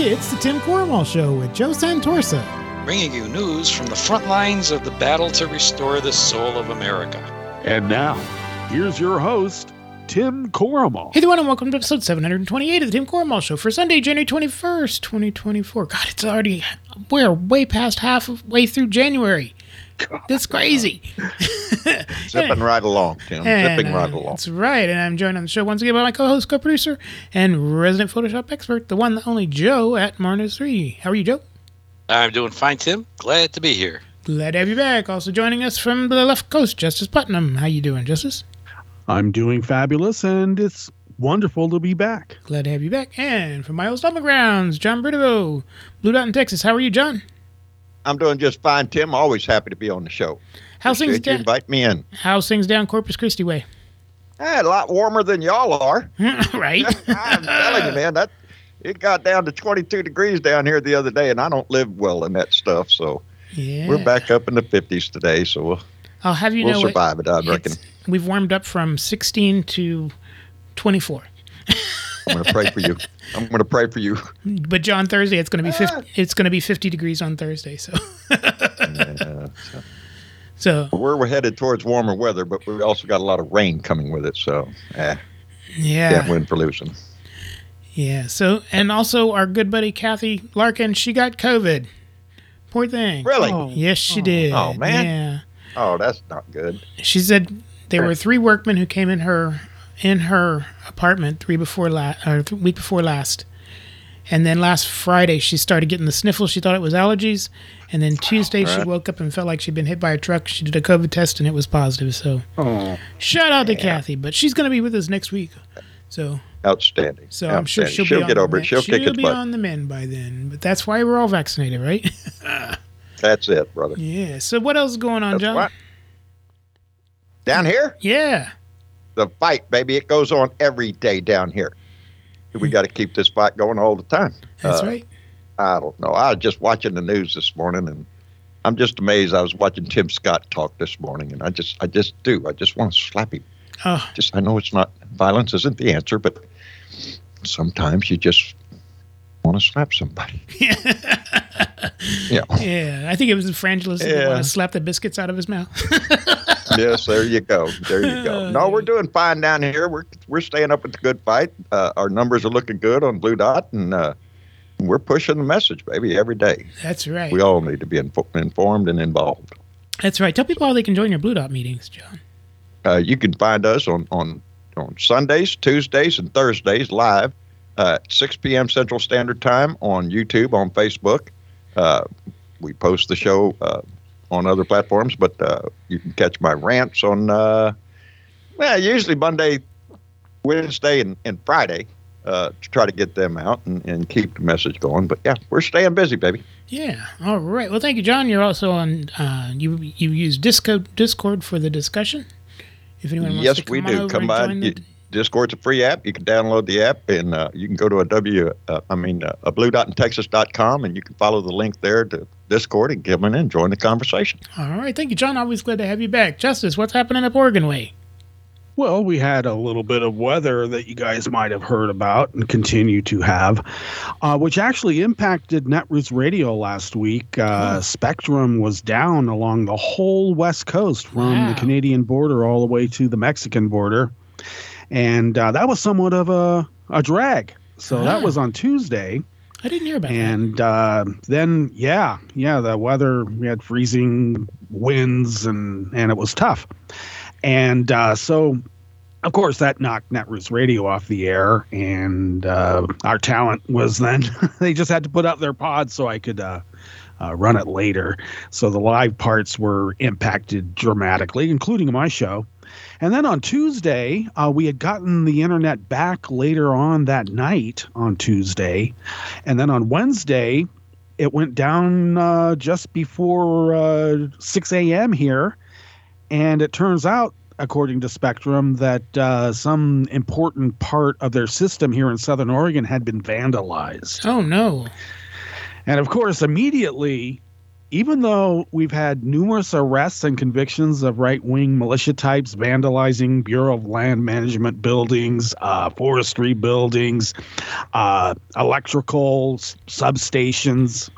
It's the Tim Corrimal Show with Joe Santorsa. Bringing you news from the front lines of the battle to restore the soul of America. And now, here's your host, Tim Corrimal. Hey, everyone, and welcome to episode 728 of the Tim Corrimal Show for Sunday, January 21st, 2024. God, it's already, we're way past halfway through January. That's crazy. Zipping right along, Tim. And, Zipping right uh, along. That's right. And I'm joined on the show once again by my co-host, co-producer, and resident Photoshop expert, the one, the only Joe at Marnus3. How are you, Joe? I'm doing fine, Tim. Glad to be here. Glad to have you back. Also joining us from the left coast, Justice Putnam. How you doing, Justice? I'm doing fabulous, and it's wonderful to be back. Glad to have you back. And from my old stomping grounds, John Bridevaux, Blue Dot in Texas. How are you, John? I'm doing just fine, Tim. Always happy to be on the show. How's things Appreciate down? invite me in. How's things down Corpus Christi way? Eh, a lot warmer than y'all are. right. I'm telling you, man. That it got down to 22 degrees down here the other day, and I don't live well in that stuff. So Yeah. we're back up in the 50s today. So we'll, I'll have you we'll know it- survive it, I reckon. We've warmed up from 16 to 24. I'm going to pray for you. I'm going to pray for you. But John Thursday it's going to be 50, Ah. it's going to be 50 degrees on Thursday. So Uh, so we're, we're headed towards warmer weather, but we also got a lot of rain coming with it. So eh, yeah. can't win for losing. Yeah. So and also our good buddy Kathy Larkin, she got COVID. Poor thing. Really? Oh. Yes, she did. Oh, man. Yeah. Oh, that's not good. She said there were three workmen who came in her in her apartment three before last or th- week before last, and then last Friday she started getting the sniffles. She thought it was allergies, and then Tuesday she woke up and felt like she'd been hit by a truck. She did a COVID test and it was positive. So Oh, shout out to Kathy, but she's gonna be with us next week. So Outstanding. so I'm sure Outstanding. she'll, be on get over it. She'll kick its be butt. on the men by then. But that's why we're all vaccinated, right? That's it, brother. yeah. So what else is going on, That's John? right. Down here, Yeah. The fight, baby, it goes on every day down here. We got to keep this fight going all the time. That's Uh, right. I don't know. I was just watching the news this morning, and I'm just amazed. I was watching Tim Scott talk this morning, and I just, I just do. I just want to slap him. Oh, Just, I know it's not violence isn't the answer, but sometimes you just want to slap somebody. yeah. Yeah, I think it was Frangelis that Yeah. want to slap the biscuits out of his mouth. yes, there you go. There you go. No, we're doing fine down here. We're we're staying up with the good fight. Uh, our numbers are looking good on Blue Dot, and uh, we're pushing the message, baby, every day. That's right. We all need to be info- informed and involved. That's right. Tell people how they can join your Blue Dot meetings, John. Uh, you can find us on on on Sundays, Tuesdays, and Thursdays live uh, at 6 p.m. Central Standard Time on YouTube, on Facebook. Uh, we post the show uh, on other platforms, but uh, you can catch my rants on, uh, well, usually Monday, Wednesday, and, and Friday uh, to try to get them out and, and keep the message going. But yeah, we're staying busy, baby. Yeah. All right. Well, thank you, John. You're also on. Uh, you you use Disco Discord for the discussion. If anyone wants Yes, to come we on do. Come and by. join Discord's a free app. You can download the app, and uh, you can go to a w. Uh, I mean, uh, a blue dot in Texas.com, and you can follow the link there to Discord and come in and join the conversation. All right. Thank you, John. Always glad to have you back. Justice, what's happening up Oregon way? well, we had a little bit of weather that you guys might have heard about and continue to have, uh, which actually impacted Netroots Radio last week. Uh, Oh. Spectrum was down along the whole west coast from Wow. the Canadian border all the way to the Mexican border. And uh, that was somewhat of a, a drag. So Ah. that was on Tuesday. I didn't hear about that. And uh, then, yeah, yeah, the weather, we had freezing winds and, and it was tough. And uh, so, of course, that knocked Netroots Radio off the air. And uh, our talent was then, they just had to put up their pod so I could uh, uh, run it later. So the live parts were impacted dramatically, including my show. And then on Tuesday, uh, we had gotten the internet back later on that night on Tuesday. And then on Wednesday, it went down uh, just before uh, 6 a.m. here. And it turns out, according to Spectrum, that uh, some important part of their system here in Southern Oregon had been vandalized. oh no. And of course, immediately even though we've had numerous arrests and convictions of right wing militia types vandalizing Bureau of Land Management buildings, uh, forestry buildings, uh, electrical s- substations,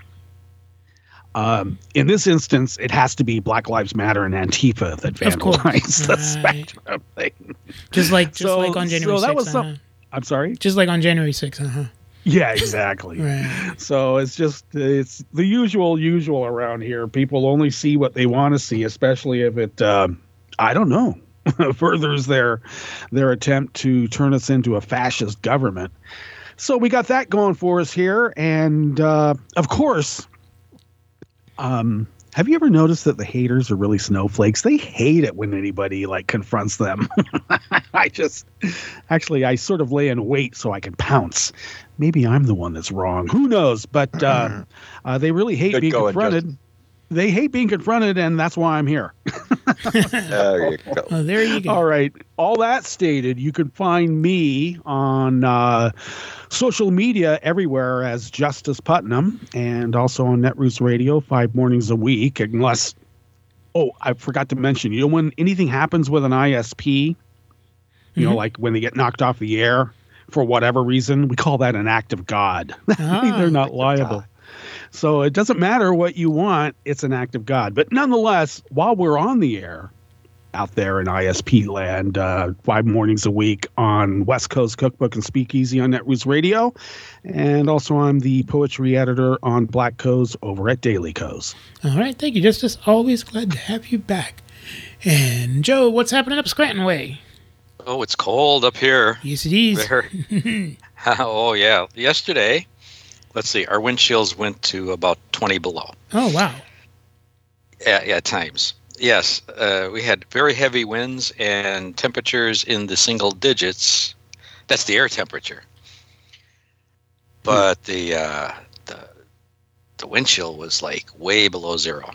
um, in this instance, it has to be Black Lives Matter and Antifa that Of course. vandalize the Right. spectrum thing. Just like just So- like on January so that 6th. was some- uh-huh. I'm sorry. Just like on January 6th. Uh-huh. Yeah, exactly. Right. So it's just it's the usual usual around here. People only see what they want to see, especially if it uh, I don't know furthers their their attempt to turn us into a fascist government. So we got that going for us here, and uh, of course, um, have you ever noticed that the haters are really snowflakes? They hate it when anybody like confronts them. I just actually I sort of lay in wait so I can pounce. Maybe I'm the one that's wrong. Who knows? But uh, uh, they really hate Good being going, confronted. They hate being confronted, and that's why I'm here. There you go. Oh, there you go. All right. All that stated, you can find me on uh, social media everywhere as Justice Putnam and also on Netroots Radio five mornings a week, unless. Oh, I forgot to mention, you know, when anything happens with an ISP, you know, Mhm. like when they get knocked off the air for whatever reason, we call that an act of God. Ah, They're not liable. So it doesn't matter what you want, it's an act of God. But nonetheless, while we're on the air out there in ISP land, uh, five mornings a week on West Coast Cookbook and Speakeasy on Netroots Radio. And also I'm the poetry editor on Black Kos over at Daily Kos. All right. Thank you, Justice. Always glad to have you back. And Joe, what's happening up Scranton Way? Oh, it's cold up here. Yes, it is. Oh yeah. Yesterday, let's see, our wind chills went to about 20 below. Oh, wow. at, at times. Yes, uh, we had very heavy winds and temperatures in the single digits. That's the air temperature. But the uh, the the wind chill was like way below zero.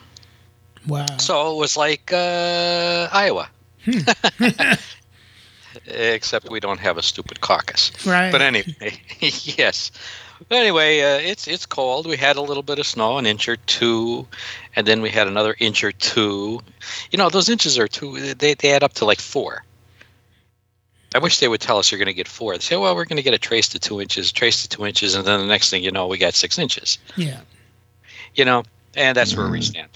Wow. So it was like uh, Iowa. Except we don't have a stupid caucus. right. But anyway, yes. But anyway, uh, it's it's cold. We had a little bit of snow, an inch or two, and then we had another inch or two. You know, those inches are two. They they add up to like four. I wish they would tell us you're going to get four. They say, well, we're going to get a trace to two inches, trace to two inches, and then the next thing you know, we got six inches. yeah. You know, and that's where we stand.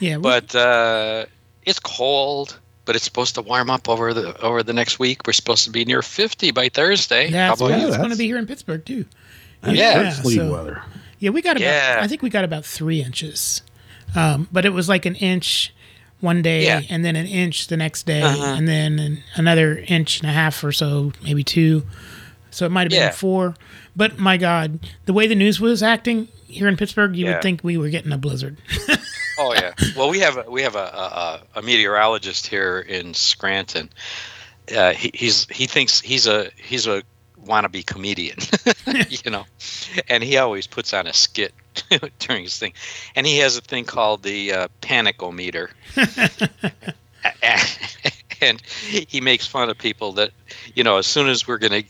Yeah. we- But uh, it's cold. But it's supposed to warm up over the over the next week. We're supposed to be near 50 by Thursday. that's How about it's going to be here in Pittsburgh, too. That's Yeah, good sleep so- weather. Yeah, we got about. Yeah. I think we got about three inches, um, but it was like an inch one day, Yeah. and then an inch the next day, Uh-huh. and then an, another inch and a half or so, maybe two. So it might have been four. But my God, the way the news was acting here in Pittsburgh, you Yeah. would think we were getting a blizzard. Oh yeah. Well, we have a, we have a, a, a meteorologist here in Scranton. Uh, he, he's he thinks he's a he's a wannabe comedian, you know, and he always puts on a skit during his thing, and he has a thing called the uh, panicometer, and he makes fun of people that you know as soon as we're gonna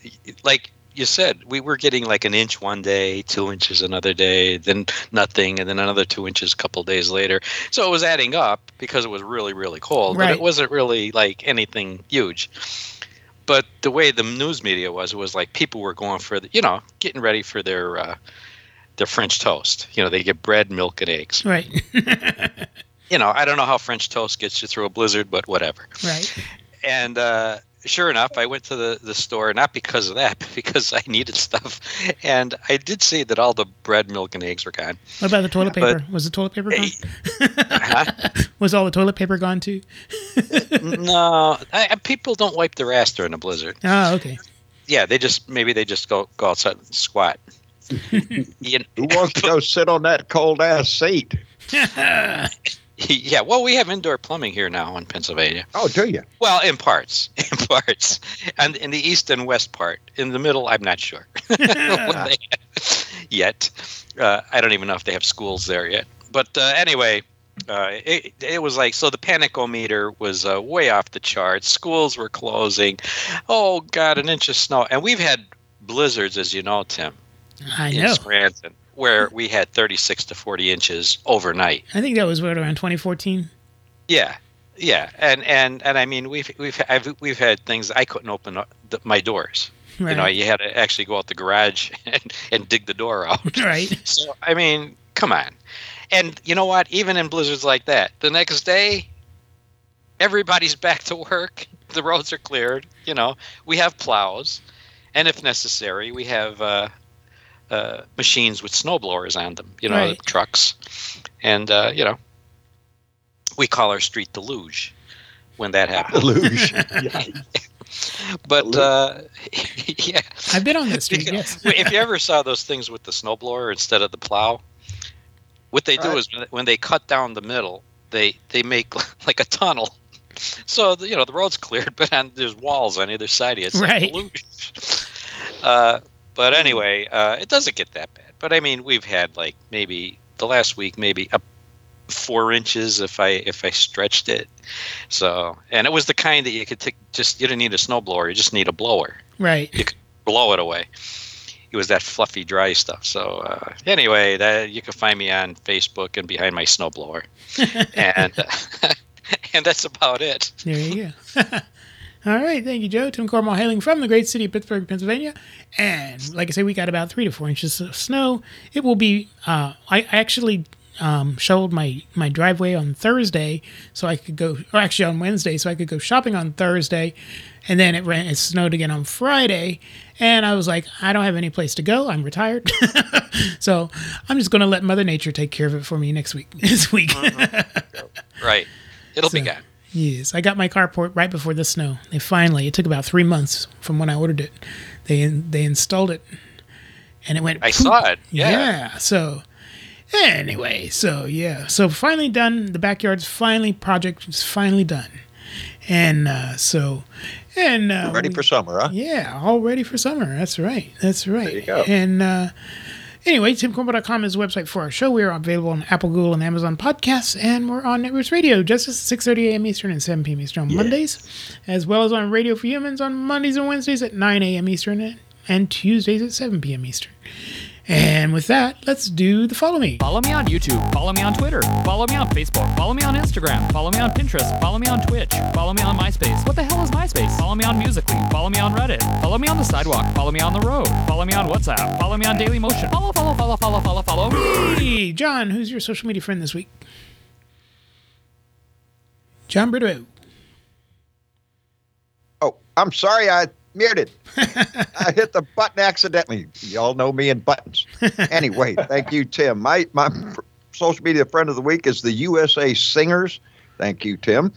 like you said we were getting like an inch one day two inches another day then nothing and then another two inches a couple days later. So it was adding up because it was really really cold but it wasn't really like anything huge. But the way the news media was it was like people were going for the you know getting ready for their uh their french toast. You know they get bread milk and eggs. Right. you know i don't know how french toast gets you through a blizzard but whatever. Right. and uh, sure enough, I went to the, the store not because of that, but because I needed stuff. And I did see that all the bread, milk, and eggs were gone. What about the toilet But- paper? was the toilet paper gone? Eh, huh? Was all the toilet paper gone too? no, I, I- people don't wipe their ass during a blizzard. Oh, okay. Yeah, they just maybe they just go go outside and squat. you, Who wants to go sit on that cold ass seat? yeah, well, we have indoor plumbing here now in Pennsylvania. Oh, do you? Well, in parts, in parts, and in the east and west part. In the middle, I'm not sure yet. Uh, I don't even know if they have schools there yet. But uh, anyway, uh, it, it was like so. The panicometer was uh, way off the charts. Schools were closing. Oh God, an inch of snow, and we've had blizzards, as you know, Tim, I in know. Scranton. Where we had 36 to 40 inches overnight. I think that was what around 2014. Yeah, yeah, and and and I mean we've we've I've, we've had things I couldn't open up the, my doors. Right. You know, you had to actually go out the garage and, and dig the door out. right. So I mean, come on. And you know what? Even in blizzards like that, the next day, everybody's back to work. The roads are cleared. You know, we have plows, and if necessary, we have uh, uh, machines with snow blowers on them. You know, Right. trucks, and uh, you know, we call our street the luge when that happens. Luge. But uh, yeah, I've been on that street. Yes. if you ever saw those things with the snowblower instead of the plow, what they do Right. is when- when they cut down the middle, they they make like a tunnel. So the, you know the road's cleared, but on, there's walls on either side. It's like Right. a luge. Uh, but anyway, uh, it doesn't get that bad. But I mean, we've had like maybe the last week, maybe up four inches if I if I stretched it. So and it was the kind that you could take. Just you didn't need a snowblower. You just need a blower Right. You could blow it away. It was that fluffy, dry stuff. So uh, anyway, that you can find me on Facebook and behind my snowblower, and and that's about it. There you go. All right, thank you, Joe. Tim Corrimal hailing from the great city of Pittsburgh, Pennsylvania. And like I say, we got about three to four inches of snow. It will be, uh, I actually um, shoveled my, my driveway on Thursday so I could go, or actually on Wednesday, so I could go shopping on Thursday. And then it, ran, it snowed again on Friday. And I was like, I don't have any place to go. I'm retired. so I'm just going to let Mother Nature take care of it for me next week. This week. Right, it'll be So- gone. Yes, I got my carport right before the snow. They finally, it took about three months from when I ordered it. They they installed it, and it went. I poop. saw it. Yeah. Yeah. So anyway, so yeah, so finally done. The backyard's finally project is finally done, and uh, so and uh, Ready we- for summer, huh? yeah, all ready for summer. That's right. That's right. There you go. And uh, anyway, timcorrimal.com is the website for our show. We are available on Apple, Google, and Amazon podcasts, and we're on Netroots Radio just at 6.30 a.m. Eastern and 7 p.m. Eastern on Mondays, as well as on Radio for Humans on Mondays and Wednesdays at 9 a.m. Eastern and, and Tuesdays at 7 p.m. Eastern. And with that, let's do the follow me. Follow me on YouTube. Follow me on Twitter. Follow me on Facebook. Follow me on Instagram. Follow me on Pinterest. Follow me on Twitch. Follow me on MySpace. What the hell is MySpace? Follow me on Musically. Follow me on Reddit. Follow me on the sidewalk. Follow me on the road. Follow me on WhatsApp. Follow me on Daily Motion. Follow, follow, follow, follow, follow, follow me. Hey, John, who's your social media friend this week? John Bridevaux. Oh, I'm sorry, I muted. I hit the button accidentally. Y'all know me and buttons. Anyway, thank you, Tim. My my social media friend of the week is the USA Singers. Thank you, Tim.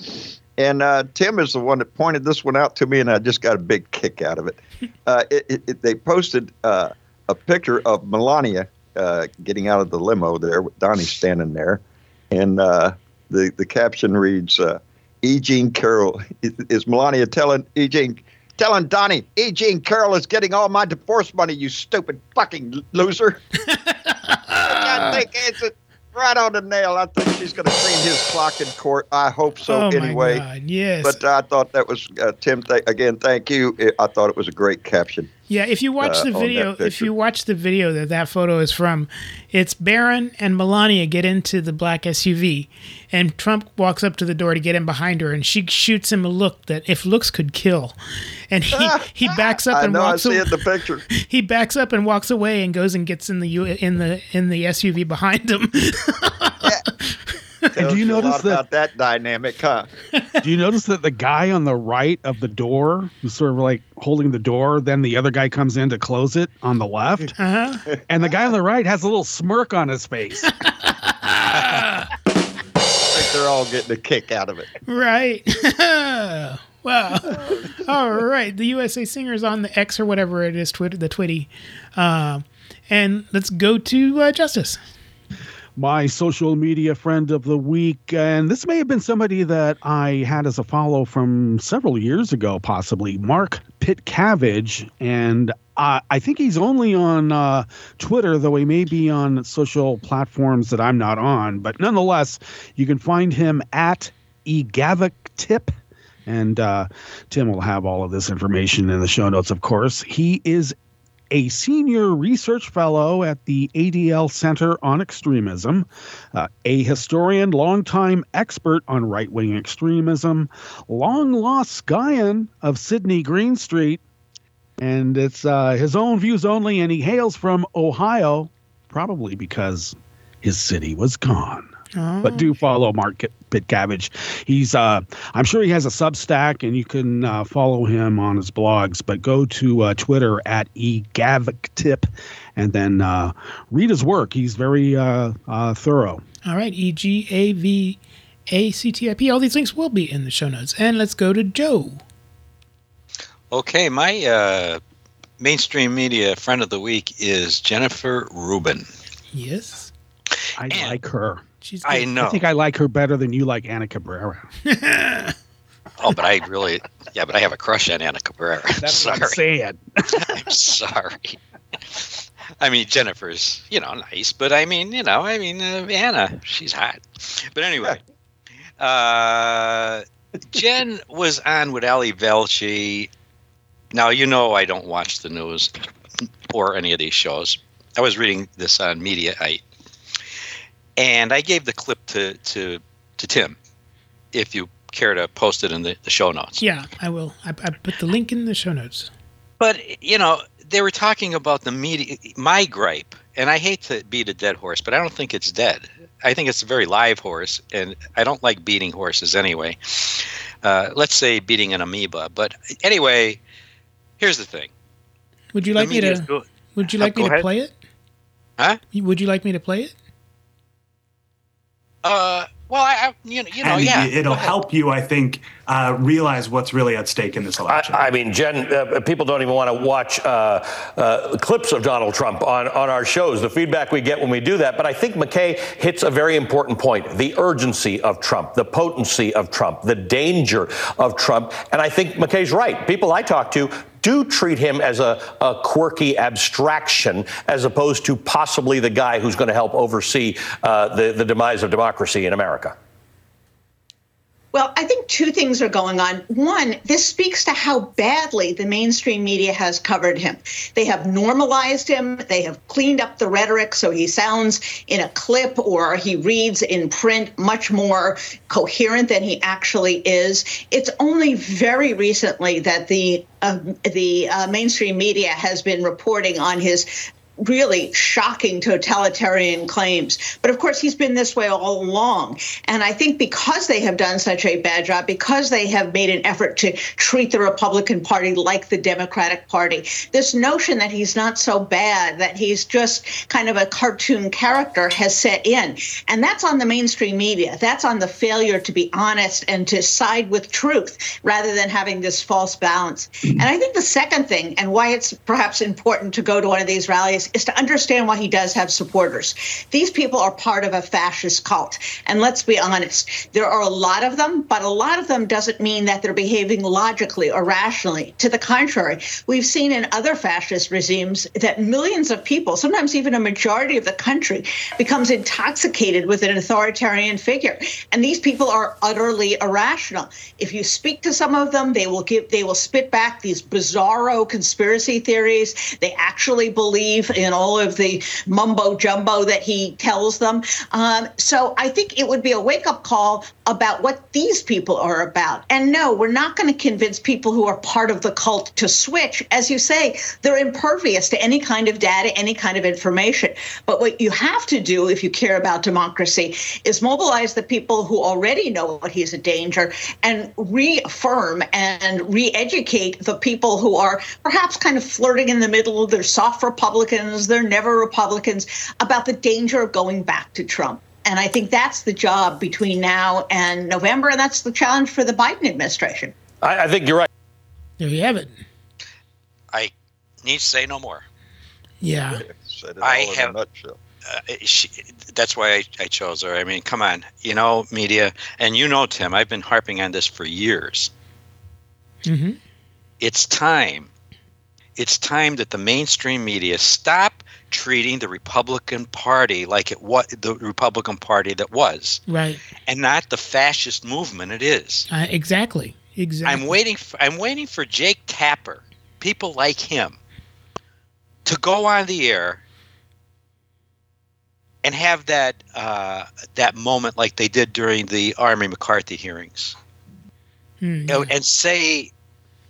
And uh, Tim is the one that pointed this one out to me, and I just got a big kick out of it. Uh, it, it, it they posted uh, a picture of Melania uh, getting out of the limo there with Donnie standing there, and uh, the the caption reads, uh, "E. Jean Carroll is, is Melania telling E. Jean." Telling Donnie, E. Jean Carroll is getting all my divorce money, you stupid fucking loser. I think it's a, right on the nail. I think she's going to clean his clock in court. I hope so oh anyway. my God, yes. But I thought that was uh, Tim. Th- again, thank you. I thought it was a great caption. Yeah, if you watch uh, the video, if you watch the video that that photo is from, it's Barron and Melania get into the black SUV, and Trump walks up to the door to get in behind her, and she shoots him a look that if looks could kill, and he he backs up and I know. I walks see away. it in the picture. He backs up and walks away and goes and gets in the U- in the in the SUV behind him. Tells do you a notice lot that- about that dynamic, huh? Do you notice that the guy on the right of the door, who's sort of like holding the door, then the other guy comes in to close it on the left, uh-huh. and the guy on the right has a little smirk on his face. I think they're all getting a kick out of it. Right. wow. All right. The USA Singers on the X or whatever it is, Twitter, the Twitty. Um, and let's go to uh, Justice. My social media friend of the week. And this may have been somebody that I had as a follow from several years ago, possibly Mark Pitcavage. And uh, I think he's only on uh, Twitter, though he may be on social platforms that I'm not on. But nonetheless, you can find him at egavactip. And uh, Tim will have all of this information in the show notes, of course. He is a senior research fellow at the ADL Center on Extremism, uh, a historian, longtime expert on right wing extremism, long lost scion of Sydney Greenstreet, and it's uh, his own views only, and he hails from Ohio, probably because his city was gone. Oh. But do follow Mark Pitcavage. He's, uh, I'm sure he has a Substack, and you can uh, follow him on his blogs. But go to uh, Twitter at egavtip, and then uh, read his work. He's very uh, uh, thorough. All right, E G A V A C T I P. All these links will be in the show notes. And let's go to Joe. Okay, my uh, mainstream media friend of the week is Jennifer Rubin. Yes, I And- like her. She's. I know. I think I like her better than you like Ana Cabrera. Oh, but I really, yeah, but I have a crush on Ana Cabrera. That's sorry. what I'm saying. I'm sorry. I mean, Jennifer's, you know, nice, but I mean, you know, I mean, uh, Anna, she's hot. But anyway, uh, Jen was on with Ali Velshi. Now, you know, I don't watch the news or any of these shows. I was reading this on Mediaite, and I gave the clip to to to Tim. If you care to post it in the, the show notes. Yeah, I will. I, I put the link in the show notes. But you know, they were talking about the media. My gripe, and I hate to beat a dead horse, but I don't think it's dead. I think it's a very live horse, and I don't like beating horses anyway. Uh, let's say beating an amoeba, but anyway, here's the thing. Would you like me to? Would you Uh, like me to ahead. play it? Huh? Would you like me to play it? Uh, well, I, I you know, you know, and yeah. it- it'll help you, I think, uh, realize what's really at stake in this I, election. I mean, Jen, uh, people don't even want to watch uh, uh, clips of Donald Trump on, on our shows, the feedback we get when we do that. But I think McKay hits a very important point the urgency of Trump, the potency of Trump, the danger of Trump. And I think McKay's right. People I talk to do treat him as a, a quirky abstraction as opposed to possibly the guy who's going to help oversee uh, the, the demise of democracy in America. Well, I think two things are going on. One, this speaks to how badly the mainstream media has covered him. They have normalized him, they have cleaned up the rhetoric so he sounds in a clip or he reads in print much more coherent than he actually is. It's only very recently that the uh, the uh, mainstream media has been reporting on his really shocking totalitarian claims. But of course, he's been this way all along. And I think because they have done such a bad job, because they have made an effort to treat the Republican Party like the Democratic Party, this notion that he's not so bad, that he's just kind of a cartoon character has set in. And that's on the mainstream media. That's on the failure to be honest and to side with truth rather than having this false balance. And I think the second thing, and why it's perhaps important to go to one of these rallies, is to understand why he does have supporters. These people are part of a fascist cult. And let's be honest, there are a lot of them, but a lot of them doesn't mean that they're behaving logically or rationally. To the contrary, we've seen in other fascist regimes that millions of people, sometimes even a majority of the country, becomes intoxicated with an authoritarian figure. And these people are utterly irrational. If you speak to some of them, they will give they will spit back these bizarro conspiracy theories. They actually believe in all of the mumbo jumbo that he tells them. Um, so I think it would be a wake up call about what these people are about. And no, we're not going to convince people who are part of the cult to switch. As you say, they're impervious to any kind of data, any kind of information. But what you have to do if you care about democracy is mobilize the people who already know what he's a danger and reaffirm and re educate the people who are perhaps kind of flirting in the middle. They're soft Republicans, they're never Republicans, about the danger of going back to Trump. And I think that's the job between now and November, and that's the challenge for the Biden administration. I, I think you're right. There you have it. I need to say no more. Yeah. I have- nutshell. uh, she, that's why I, I chose her. I mean, come on, you know, media, and you know, Tim, I've been harping on this for years. hmm It's time. It's time that the mainstream media stop treating the Republican Party like it was the Republican Party that was, Right. and not the fascist movement it is. Uh, exactly. Exactly. I'm waiting. For, I'm waiting for Jake Tapper, people like him, to go on the air and have that uh, that moment like they did during the Army McCarthy hearings, you know, and say,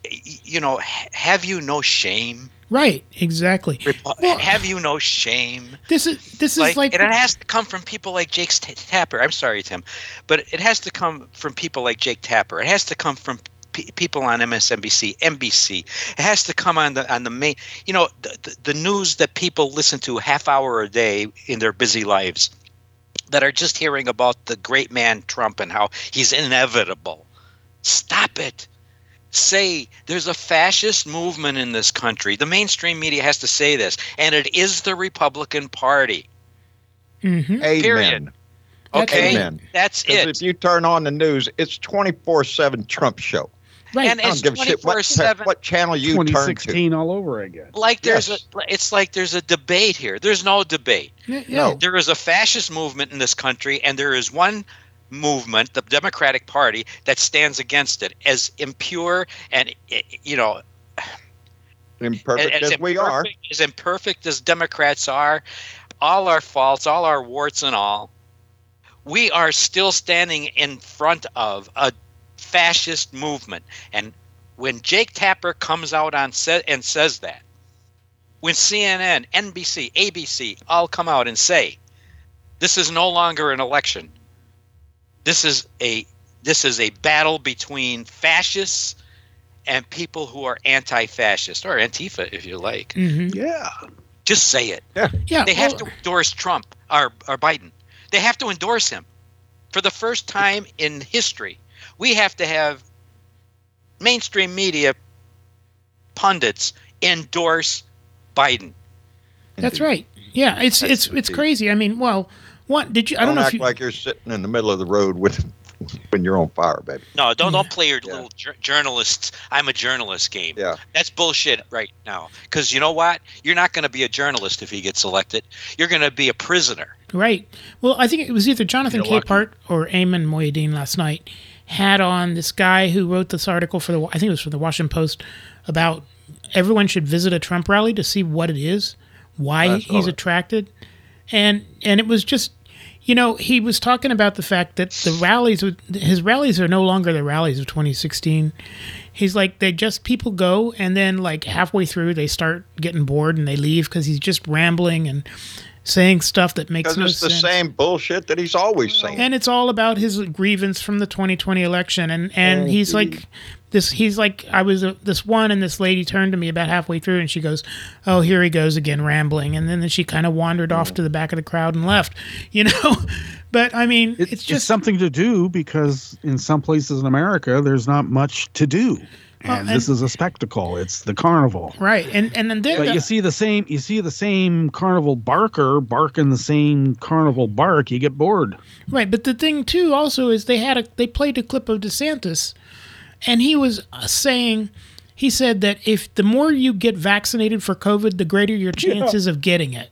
you know, have you no shame? Right, exactly. Well- have you no shame? This is this like, is like and it has to come from people like Jake Tapper. I'm sorry, Tim, but it has to come from people like Jake Tapper. It has to come from pe people on MSNBC, NBC. It has to come on the on the main. You know, the, the, the news that people listen to half hour a day in their busy lives, that are just hearing about the great man Trump and how he's inevitable. Stop it. Say there's a fascist movement in this country. The mainstream media has to say this, and it is the Republican Party. Mhm. Amen. Period. Okay, Amen. that's it. if you turn on the news, it's 24 7 Trump show. right. and I don't it's give a shit what, 24/7. what channel you turn to. 2016 all over again. Like there's Yes. a, it's like there's a debate here. There's no debate. Yeah, yeah. No. There is a fascist movement in this country, and there is one movement, the Democratic Party, that stands against it as impure and eh, you know Imperfect as as we are. as imperfect as Democrats are, all our faults, all our warts and all, we are still standing in front of a fascist movement. And when Jake Tapper comes out on set and says that, when CNN, NBC, ABC all come out and say, this is no longer an election. This is a this is a battle between fascists and people who are anti-fascist or Antifa, if you like. Mhm. Yeah. Just say it. Yeah, yeah They have well, to endorse Trump or, or Biden. They have to endorse him. For the first time in history, we have to have mainstream media pundits endorse Biden. That's right. Yeah, it's it's it's crazy. I mean, well, what did you? I don't, know act if you. like you're sitting in the middle of the road with when you're on fire, baby. No, don't Yeah. don't play your Yeah. little jour- journalists. I'm a journalist game. Yeah. That's bullshit right now. Because you know what? You're not going to be a journalist if he gets elected. You're going to be a prisoner. Right. Well, I think it was either Jonathan You're lucky. Capehart or Ayman Mohyeldin last night had on this guy who wrote this article for the I think it was for the Washington Post about everyone should visit a Trump rally to see what it is, why I saw he's that. attracted, and and it was just. You know, he was talking about the fact that the rallies, his rallies are no longer the rallies of 2016. He's like, they just, people go and then, like, halfway through, they start getting bored and they leave because he's just rambling and saying stuff that makes no it's the sense. same bullshit that he's always saying. And it's all about his grievance from the 2020 election, and and he's like, this. He's like, I was uh, this one, and this lady turned to me about halfway through, and she goes, "Oh, here he goes again, rambling," and then she kind of wandered off to the back of the crowd and left, you know. but I mean, It's, it's just something to do because in some places in America, there's not much to do. Well, And and- this is a spectacle. It's the carnival. right, and and then But the- you see the same you see the same carnival barker barking the same carnival bark, you get bored. Right, but the thing too also is they had a they played a clip of DeSantis, and he was uh, saying, he said that if the more you get vaccinated for COVID, the greater your chances of getting it.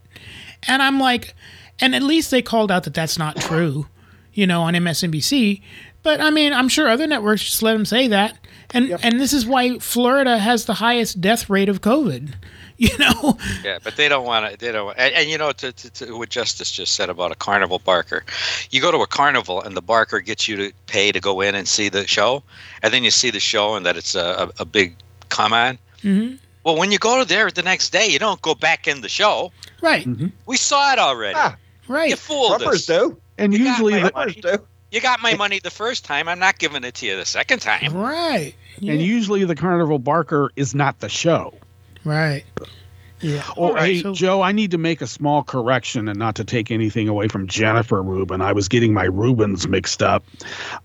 And I'm like, and at least they called out that that's not true, you know, on MSNBC. But I mean, I'm sure other networks just let him say that, and and this is why Florida has the highest death rate of COVID. You know, Yeah, but they don't want to. They don't. And, and you know, to, to, to what Justice just said about a carnival barker, you go to a carnival and the barker gets you to pay to go in and see the show, and then you see the show and that it's a, a, a big come on. Mhm. Well, when you go there the next day, you don't go back in the show. right, We saw it already. Ah, right. You fooled Trumpers us. do. And You got usually my the, money. Do. You got my money the first time. I'm not giving it to you the second time. Right. Yeah. and usually the carnival barker is not the show. Right. Yeah. Oh, All right, hey, so- Joe, I need to make a small correction and not to take anything away from Jennifer Rubin. I was getting my Rubens mixed up.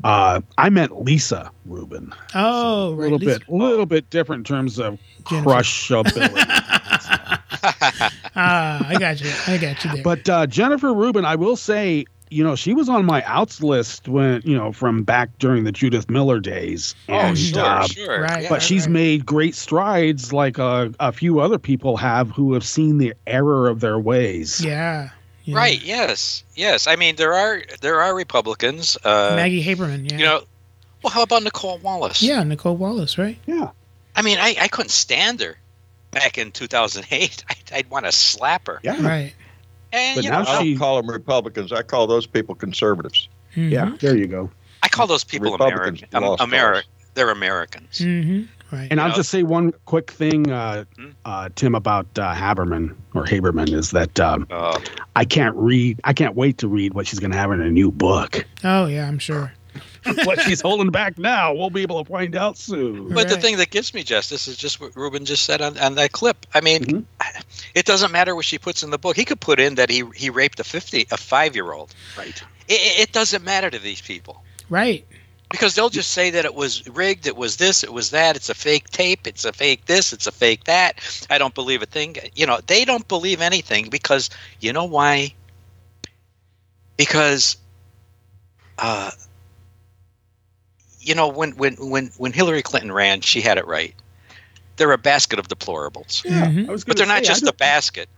Uh, I meant Lisa Rubin. Oh, A right. little Lisa- bit, a little bit different in terms of Jennifer. crushability. Ah, I got you. I got you there. but uh, Jennifer Rubin, I will say, you know, she was on my outs list when, you know, from back during the Judith Miller days. Oh, And, sure, uh, sure. right. Yeah. but she's right. made great strides like a, a few other people have who have seen the error of their ways. yeah. yeah. Right. Yes. Yes. I mean, there are there are Republicans. Uh, Maggie Haberman. Yeah. You know. Well, how about Nicolle Wallace? yeah, Nicolle Wallace, right? Yeah. I mean, I, I couldn't stand her. back in 2008, I'd, I'd want to slap her. Yeah. Right. And But you now know, I don't call them Republicans. I call those people conservatives. Yeah. There you go. I call those people Republicans American. Ameri- They're Americans. hmm Right. And You I'll know- just say one quick thing, uh, Hmm? uh, Tim, about uh, Haberman or Haberman is that um, Oh, I can't read. I can't wait to read what she's going to have in a new book. oh yeah, I'm sure. what she's holding back now, we'll be able to find out soon. But the thing that gives me justice is just what Rubin just said on, on that clip. I mean, Mhm. it doesn't matter what she puts in the book. He could put in that he he raped a fifty a five year old. Right. It, it doesn't matter to these people Right. because they'll just say that it was rigged, it was this, it was that, it's a fake tape, it's a fake this, it's a fake that. I don't believe a thing. You know, they don't believe anything because you know why? Because, uh, you know, when when when when Hillary Clinton ran, she had it right. They're a basket of deplorables, Yeah, Mhm. But they're not say, I just a basket.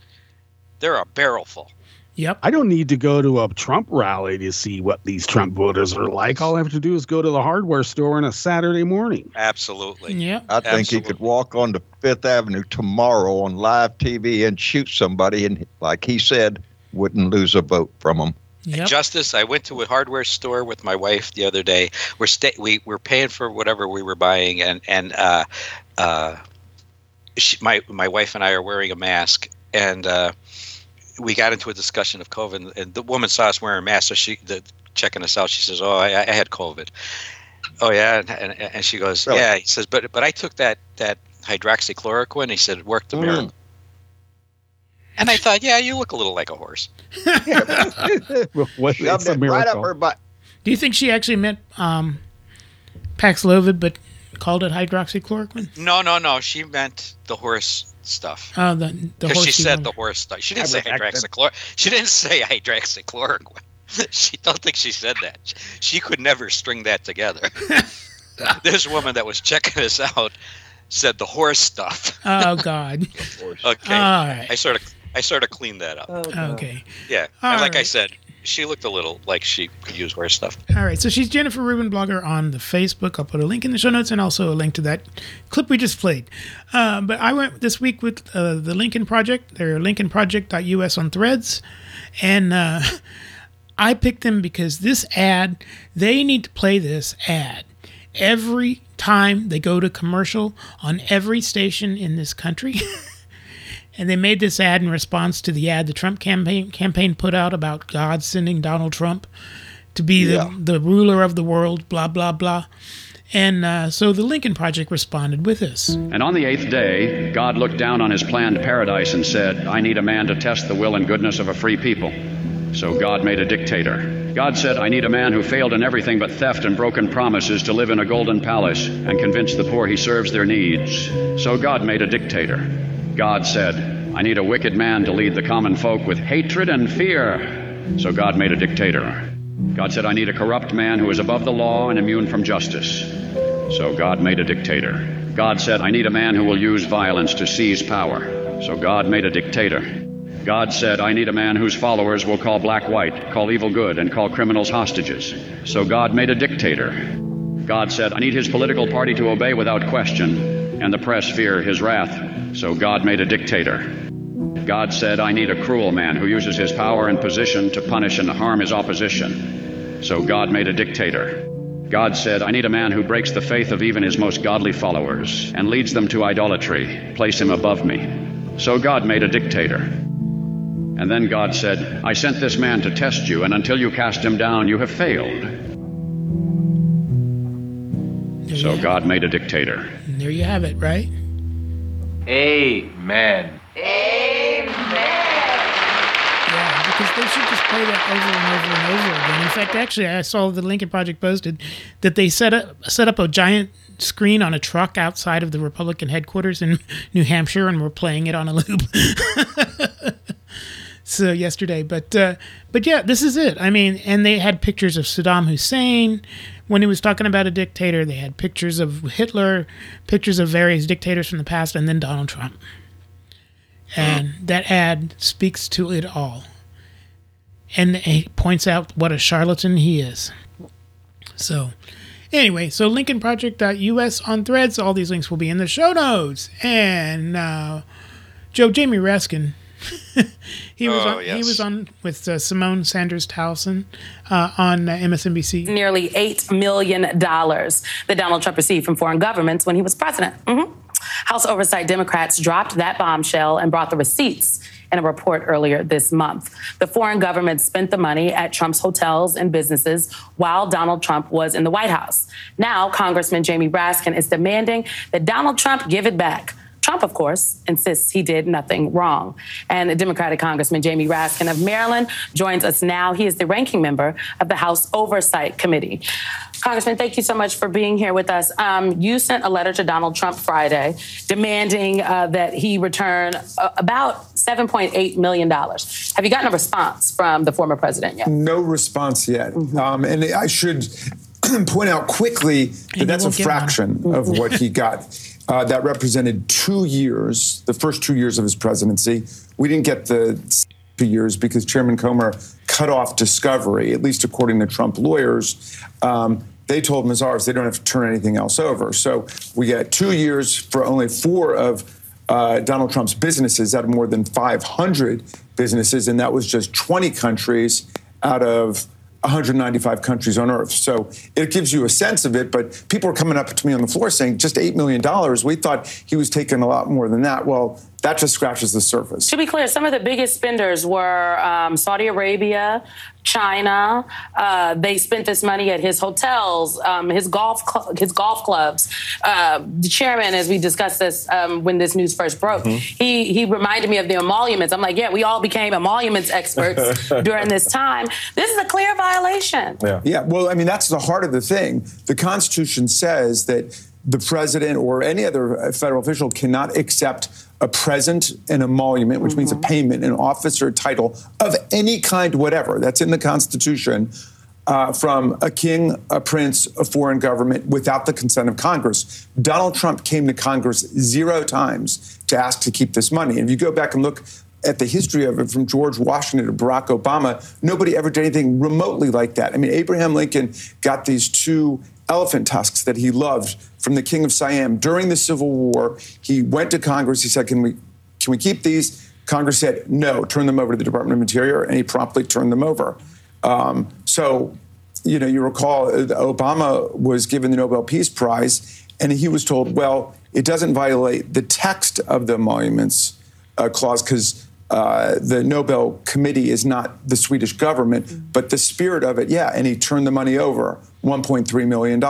They're a barrel full. Yep. I don't need to go to a Trump rally to see what these Trump voters are like. All I have to do is go to the hardware store on a Saturday morning. Absolutely. Yep. I think he could Absolutely. walk onto Fifth Avenue tomorrow on live TV and shoot somebody, and like he said, wouldn't lose a vote from him. Yep. Justice, I went to a hardware store with my wife the other day. We're sta- we were paying for whatever we were buying, and and uh, uh, she, my my wife and I are wearing a mask, and uh, we got into a discussion of COVID, and the woman saw us wearing masks, so she the, checking us out. She says, "Oh, I, I had COVID." Oh yeah, and, and, and she goes, Really? "Yeah." He says, "But but I took that that hydroxychloroquine." He said, "It worked a Mm. miracle." And I thought, yeah, you look a little like a horse. what, Shoved it's a it right up her butt. Do you think she actually meant um, Paxlovid, but called it hydroxychloroquine? No, no, no. She meant the horse stuff. Oh, the the Because she said one. the horse stuff. She didn't say Ivermectin. hydroxychloroquine. She didn't say hydroxychloroquine. She don't think she said that. She could never string that together. this woman that was checking us out said the horse stuff. Oh God. Okay, All right. I sort of I sort of cleaned that up. Okay. Yeah, All and like I said, she looked a little like she could use worse stuff. All right. So she's Jennifer Rubin blogger on the Facebook. I'll put a link in the show notes and also a link to that clip we just played. Uh, but I went this week with uh, the Lincoln Project. They're lincolnproject.us on Threads, and uh, I picked them because this ad. They need to play this ad every time they go to commercial on every station in this country. And they made this ad in response to the ad the Trump campaign campaign put out about God sending Donald Trump to be the, the ruler of the world, blah, blah, blah. And uh, so the Lincoln Project responded with this. And on the eighth day, God looked down on his planned paradise and said, I need a man to test the will and goodness of a free people. So God made a dictator. God said, I need a man who failed in everything but theft and broken promises to live in a golden palace and convince the poor he serves their needs. So God made a dictator. God said, I need a wicked man to lead the common folk with hatred and fear. So God made a dictator. God said, I need a corrupt man who is above the law and immune from justice. So God made a dictator. God said, I need a man who will use violence to seize power. So God made a dictator. God said, I need a man whose followers will call black white, call evil good, and call criminals hostages. So God made a dictator. God said, I need his political party to obey without question, and the press fear his wrath. So God made a dictator. God said, I need a cruel man who uses his power and position to punish and harm his opposition. So God made a dictator. God said, I need a man who breaks the faith of even his most godly followers and leads them to idolatry. Place him above me. So God made a dictator. And then God said, I sent this man to test you, and until you cast him down, you have failed. There So you God made a dictator. And there you have it, right? Amen. Amen. Yeah, because they should just play that over and over and over again. In fact, actually, I saw the Lincoln Project posted that they set up set up a giant screen on a truck outside of the Republican headquarters in New Hampshire, and were playing it on a loop. so yesterday, but uh, but yeah, this is it. I mean, and they had pictures of Saddam Hussein when he was talking about a dictator. They had pictures of Hitler, pictures of various dictators from the past, and then Donald Trump. And that ad speaks to it all. And he points out what a charlatan he is. So, Anyway, so LincolnProject.us on threads. All these links will be in the show notes. And uh, Joe Jamie Raskin. he was Oh, on, he was on with uh, Symone Sanders Townsend uh, on uh, MSNBC. nearly $8 million that Donald Trump received from foreign governments when he was president. Mhm. House Oversight Democrats dropped that bombshell and brought the receipts in a report earlier this month. The foreign government spent the money at Trump's hotels and businesses while Donald Trump was in the White House. Now, Congressman Jamie Raskin is demanding that Donald Trump give it back. Trump, of course, insists he did nothing wrong. And Democratic Congressman Jamie Raskin of Maryland joins us now. He is the ranking member of the House Oversight Committee. Congressman, thank you so much for being here with us. Um, you sent a letter to Donald Trump Friday demanding uh, that he return uh, about $7.8 million. Have you gotten a response from the former president yet? No response yet. Um, and I should point out quickly that that's a won't get one. fraction of what he got. Uh, that represented two years, the first two years of his presidency. We didn't get the two years because Chairman Comer cut off discovery, at least according to Trump lawyers. Um, they told Mazars they don't have to turn anything else over. So we got two years for only four of uh, Donald Trump's businesses out of more than 500 businesses, and that was just 20 countries out of 195 countries on earth. So it gives you a sense of it, but people are coming up to me on the floor saying just $8 million. We thought he was taking a lot more than that. Well, that just scratches the surface. To be clear, some of the biggest spenders were um, Saudi Arabia, China. Uh, they spent this money at his hotels, um, his golf, cl- his golf clubs. Uh, the chairman, as we discussed this um, when this news first broke, he he reminded me of the emoluments. I'm like, yeah, we all became emoluments experts during this time. This is a clear violation. Yeah, yeah. well, I mean, that's the heart of the thing. The Constitution says that the president or any other uh, federal official cannot accept a present, an emolument, which means a payment, an office or a title of any kind, whatever. That's in the Constitution. Uh, from a king, a prince, a foreign government without the consent of Congress. Donald Trump came to Congress zero times to ask to keep this money. And if you go back and look at the history of it from George Washington to Barack Obama, nobody ever did anything remotely like that. I mean, Abraham Lincoln got these two elephant tusks that he loved from the King of Siam during the Civil War. He went to Congress. He said, "Can we, can we keep these?" Congress said, "No, turn them over to the Department of Interior," and he promptly turned them over. Um, so, you know, you recall Obama was given the Nobel Peace Prize, and he was told, "Well, it doesn't violate the text of the emoluments uh, clause because." Uh, the Nobel Committee is not the Swedish government, but the spirit of it, yeah. And he turned the money over, $1.3 million.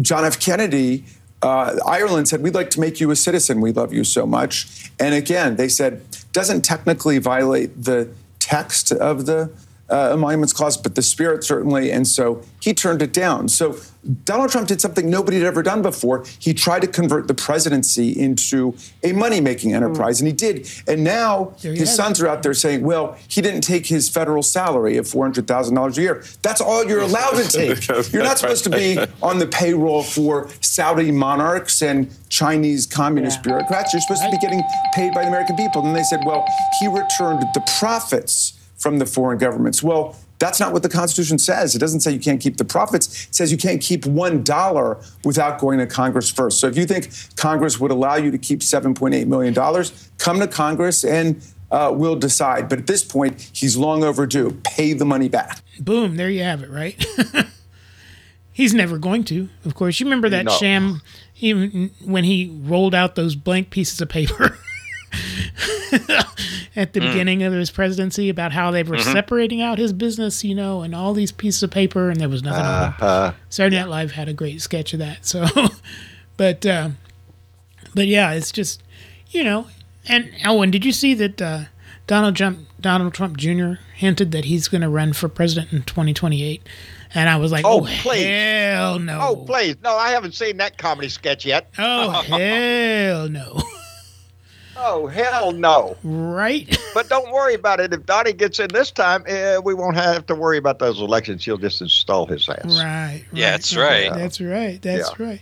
John F. Kennedy, uh, Ireland said, We'd like to make you a citizen. We love you so much. And again, they said, doesn't technically violate the text of the uh, emoluments clause, but the spirit certainly. And so he turned it down. So Donald Trump did something nobody had ever done before. He tried to convert the presidency into a money making enterprise, and he did. And now his have sons are out there saying, well, he didn't take his federal salary of $400,000 a year. That's all you're allowed to take. You're not supposed to be on the payroll for Saudi monarchs and Chinese communist bureaucrats. You're supposed to be getting paid by the American people. And they said, well, he returned the profits from the foreign governments. Well, that's not what the Constitution says. It doesn't say you can't keep the profits. It says you can't keep one dollar without going to Congress first. So if you think Congress would allow you to keep $7.8 million, come to Congress and uh, we'll decide. But at this point, he's long overdue. Pay the money back. Boom, there you have it, right? He's never going to, of course. You remember that No. sham even when he rolled out those blank pieces of paper at the beginning of his presidency about how they were separating out his business, you know, and all these pieces of paper, and there was nothing on them. Saturday Night Live had a great sketch of that. So, but uh, but yeah, it's just you know, and Owen, did you see that uh, Donald Trump Donald Trump Jr. hinted that he's going to run for president in 2028? And I was like, Oh, oh, please. hell no. Oh, please. No, I haven't seen that comedy sketch yet. Oh, hell no. Oh, hell no. Right? But don't worry about it. If Donnie gets in this time, uh, we won't have to worry about those elections. He'll just install his ass. Right. Yeah, that's right. That's right. That's Yeah. right.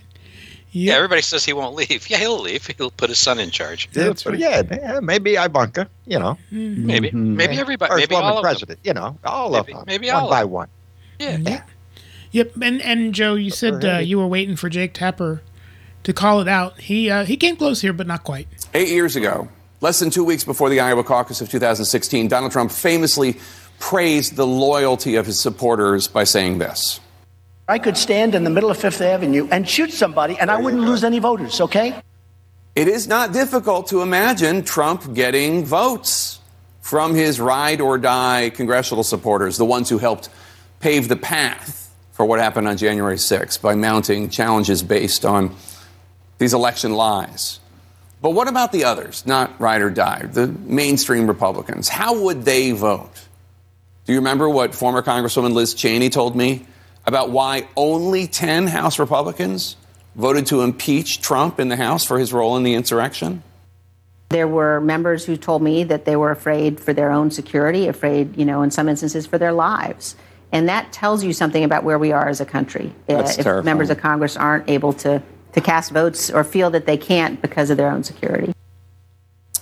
Yeah, everybody says he won't leave. Yeah, he'll leave. He'll put his son in charge. Yeah, That's but right. yeah, yeah, maybe Ivanka, you know. Maybe, Mm-hmm. maybe everybody, First maybe woman all of them. president, you know, all Maybe- of them. maybe one all of by them. one. Yeah. Yeah. Yep, and and Joe, you said uh, you were waiting for Jake Tapper to call it out. He uh, he came close here, but not quite. Eight years ago, less than two weeks before the Iowa caucus of 2016, Donald Trump famously praised the loyalty of his supporters by saying this. I could stand in the middle of Fifth Avenue and shoot somebody, and I wouldn't lose any voters, okay? It is not difficult to imagine Trump getting votes from his ride or die congressional supporters, the ones who helped pave the path for what happened on January 6th by mounting challenges based on these election lies. But what about the others, not ride or die, the mainstream Republicans? How would they vote? Do you remember what former Congresswoman Liz Cheney told me about why only 10 House Republicans voted to impeach Trump in the House for his role in the insurrection? There were members who told me that they were afraid for their own security, afraid, you know, in some instances for their lives. And that tells you something about where we are as a country. That's if terrifying. members of Congress aren't able to, to cast votes or feel that they can't because of their own security.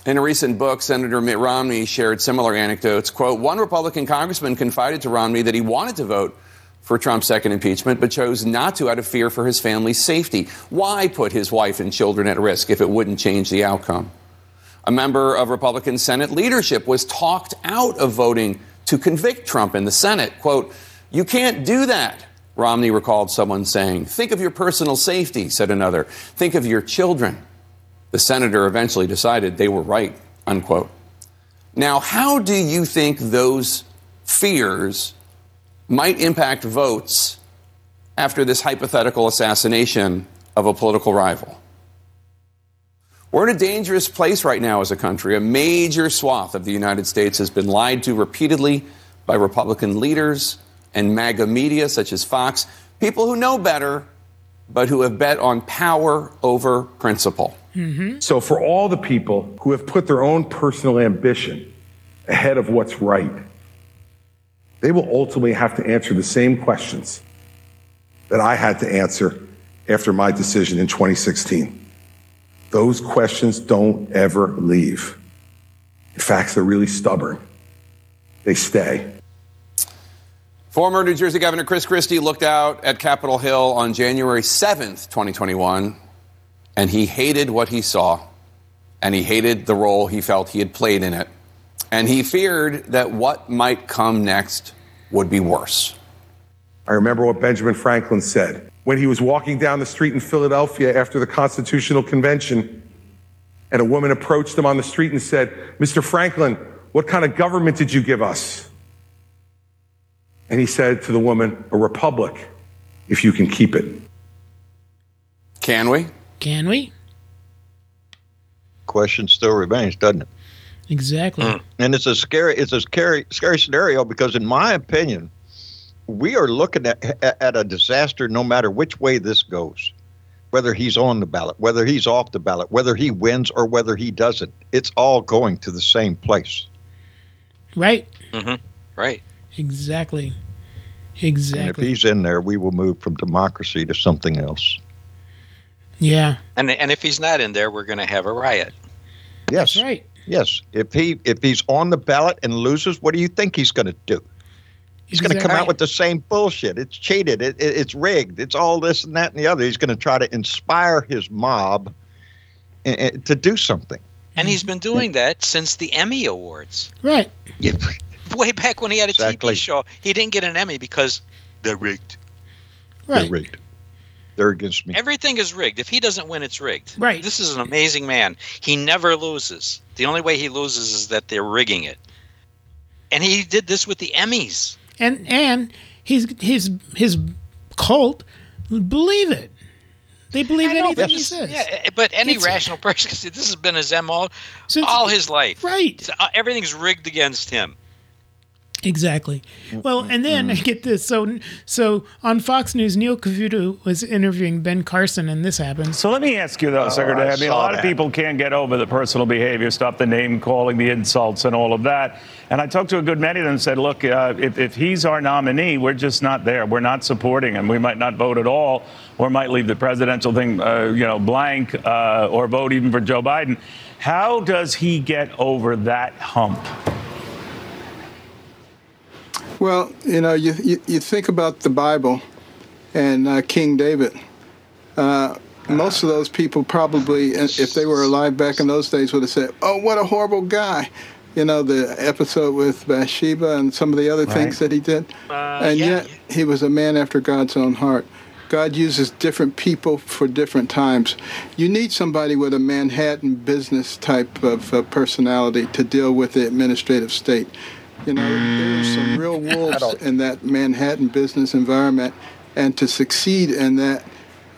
In a recent book, Senator Mitt Romney shared similar anecdotes. Quote, one Republican congressman confided to Romney that he wanted to vote for Trump's second impeachment, but chose not to out of fear for his family's safety. Why put his wife and children at risk if it wouldn't change the outcome? A member of Republican Senate leadership was talked out of voting to convict Trump in the Senate. Quote, you can't do that. Romney recalled someone saying, Think of your personal safety, said another. Think of your children. The senator eventually decided they were right, unquote. Now, how do you think those fears might impact votes after this hypothetical assassination of a political rival? We're in a dangerous place right now as a country. A major swath of the United States has been lied to repeatedly by Republican leaders and MAGA media such as Fox, people who know better, but who have bet on power over principle. Mm-hmm. So, for all the people who have put their own personal ambition ahead of what's right, they will ultimately have to answer the same questions that I had to answer after my decision in 2016. Those questions don't ever leave. In fact, they're really stubborn. They stay. Former New Jersey Governor Chris Christie looked out at Capitol Hill on January 7th, 2021, and he hated what he saw, and he hated the role he felt he had played in it, and he feared that what might come next would be worse. I remember what Benjamin Franklin said when he was walking down the street in Philadelphia after the Constitutional Convention, and a woman approached him on the street and said, Mr. Franklin, what kind of government did you give us? And he said to the woman, A republic, if you can keep it. Can we? Can we? Question still remains, doesn't it? Exactly. And it's a scary, it's a scary, scary scenario because, in my opinion, we are looking at at a disaster no matter which way this goes. Whether he's on the ballot, whether he's off the ballot, whether he wins or whether he doesn't, it's all going to the same place. Right. Mm-hmm. Right. Exactly. Exactly. And if he's in there, we will move from democracy to something else. Yeah. And and if he's not in there, we're going to have a riot. Yes. right. Yes. If he if he's on the ballot and loses, what do you think he's going to do? He's going to come out with the same bullshit. It's cheated. It, it, it's rigged. It's all this and that and the other. He's going to try to inspire his mob eh, eh, to do something. And he's been doing that since the Emmy Awards. Right. Way back when he had a Exactly. TV show, he didn't get an Emmy because they're rigged. Right. They're rigged. They're against me. Everything is rigged. If he doesn't win, it's rigged. Right. This is an amazing man. He never loses. The only way he loses is that they're rigging it. And he did this with the Emmys. And and his his his cult believe it. They believe anything he says. Yeah, eh, but any It's- rational person, see, this has been his MO all his life. Right. So, uh, everything's rigged against him. Exactly. Well, and then Mm-hmm. get this. So, so on Fox News, Neil Cavuto was interviewing Ben Carson, and this happened. So let me ask you though, Secretary. I, mean, a lot of people can't get over the personal behavior stuff, the name calling, the insults, and all of that. And I talked to a good many of them and said, look, uh, if, if he's our nominee, we're just not there. We're not supporting him. We might not vote at all, or might leave the presidential thing, uh, you know, blank, uh, or vote even for Joe Biden. How does he get over that hump? Well, you know, you, you, you think about the Bible, and uh, King David. Uh, most of those people probably, uh, if they were alive back in those days, would have said, "Oh, what a horrible guy." You know, the episode with Bathsheba and some of the other things that he did. and yeah, yet, he was a man after God's own heart. God uses different people for different times. You need somebody with a Manhattan business type of uh, personality to deal with the administrative state. You know, there's some real wolves in that Manhattan business environment, and to succeed in that,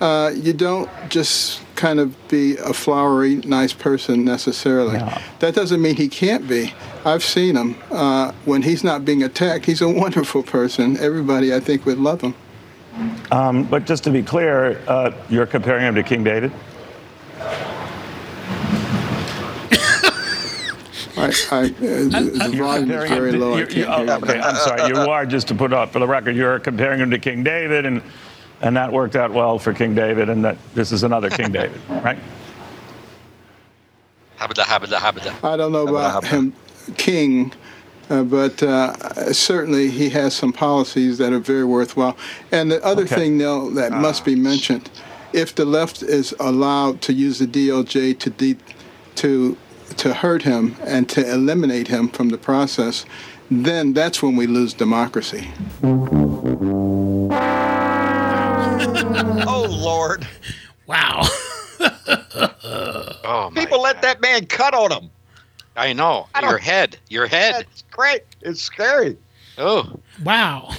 uh, you don't just kind of be a flowery, nice person necessarily. That doesn't mean he can't be. I've seen him. Uh, when he's not being attacked, he's a wonderful person. Everybody, I think, would love him. Um, but just to be clear, uh, you're comparing him to King David? I, I, uh, the, the volume is very him to- low. I you- can't you- oh, hear you. okay, I'm sorry. You are just to put up for the record. You're comparing him to King David, and and that worked out well for King David, and that this is another King David, right? Habada, habada, habada. I don't know about him, King, uh, but uh, certainly he has some policies that are very worthwhile. And the other Okay. thing, Neil, that must be mentioned, if the left is allowed to use the DOJ to de- to to hurt him and to eliminate him from the process, then that's when we lose democracy. oh Lord! Wow. Oh my People let that man cut on them. I know. I Your head. Your head. It's great. It's scary. Oh. Wow. Oh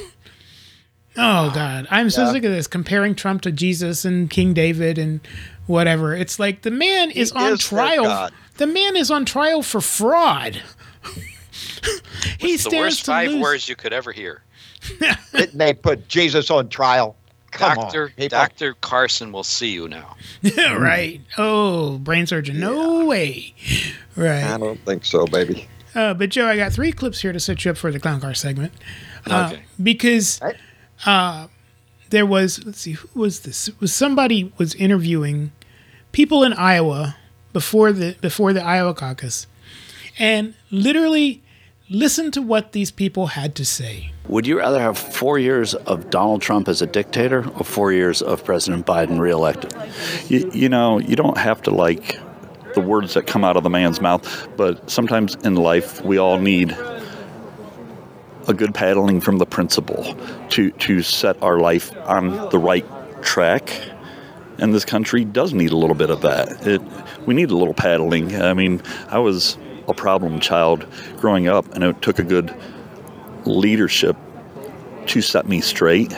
ah. God, I'm so Yeah. sick of this comparing Trump to Jesus and King David and whatever. It's like the man is on is their trial. God. The man is on trial for fraud. he the stands worst five lose. words you could ever hear. Didn't they put Jesus on trial? Come Doctor on. Doctor Carson will see you now. right. Oh, brain surgeon. No way. Right. I don't think so, baby. Uh, but Joe, I got three clips here to set you up for the clown car segment. Uh, Okay. Because uh, there was, let's see, who was this? It was somebody was interviewing people in Iowa before the before the Iowa caucus, and literally listen to what these people had to say. Would you rather have four years of Donald Trump as a dictator or four years of President Biden reelected? You, you know, you don't have to like the words that come out of the man's mouth, but sometimes in life we all need a good paddling from the principal to to set our life on the right track. And this country does need a little bit of that. It, we need a little paddling. I mean, I was a problem child growing up, and it took a good leadership to set me straight.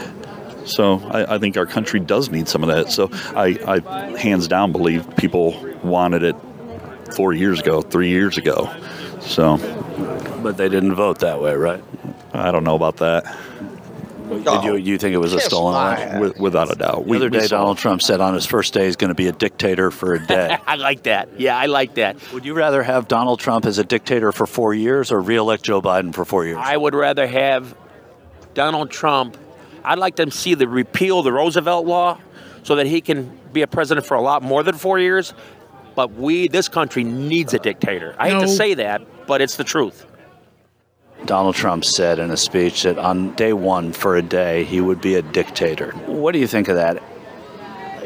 So I, I think our country does need some of that. So I, I hands down believe people wanted it four years ago, three years ago. So, but they didn't vote that way, right? I don't know about that. Did you you think it was a stolen my election? With- without a doubt. The We- other we day, saw Donald Trump said on his first day he's going to be a dictator for a day. I like that. Yeah, I like that. Would you rather have Donald Trump as a dictator for four years or reelect Joe Biden for four years? I would rather have Donald Trump. I'd like to see the repeal of the Roosevelt law so that he can be a president for a lot more than four years. But we, this country, needs a dictator. I hate to say that, but it's the truth. Donald Trump said in a speech that on day one, for a day, he would be a dictator. What do you think of that?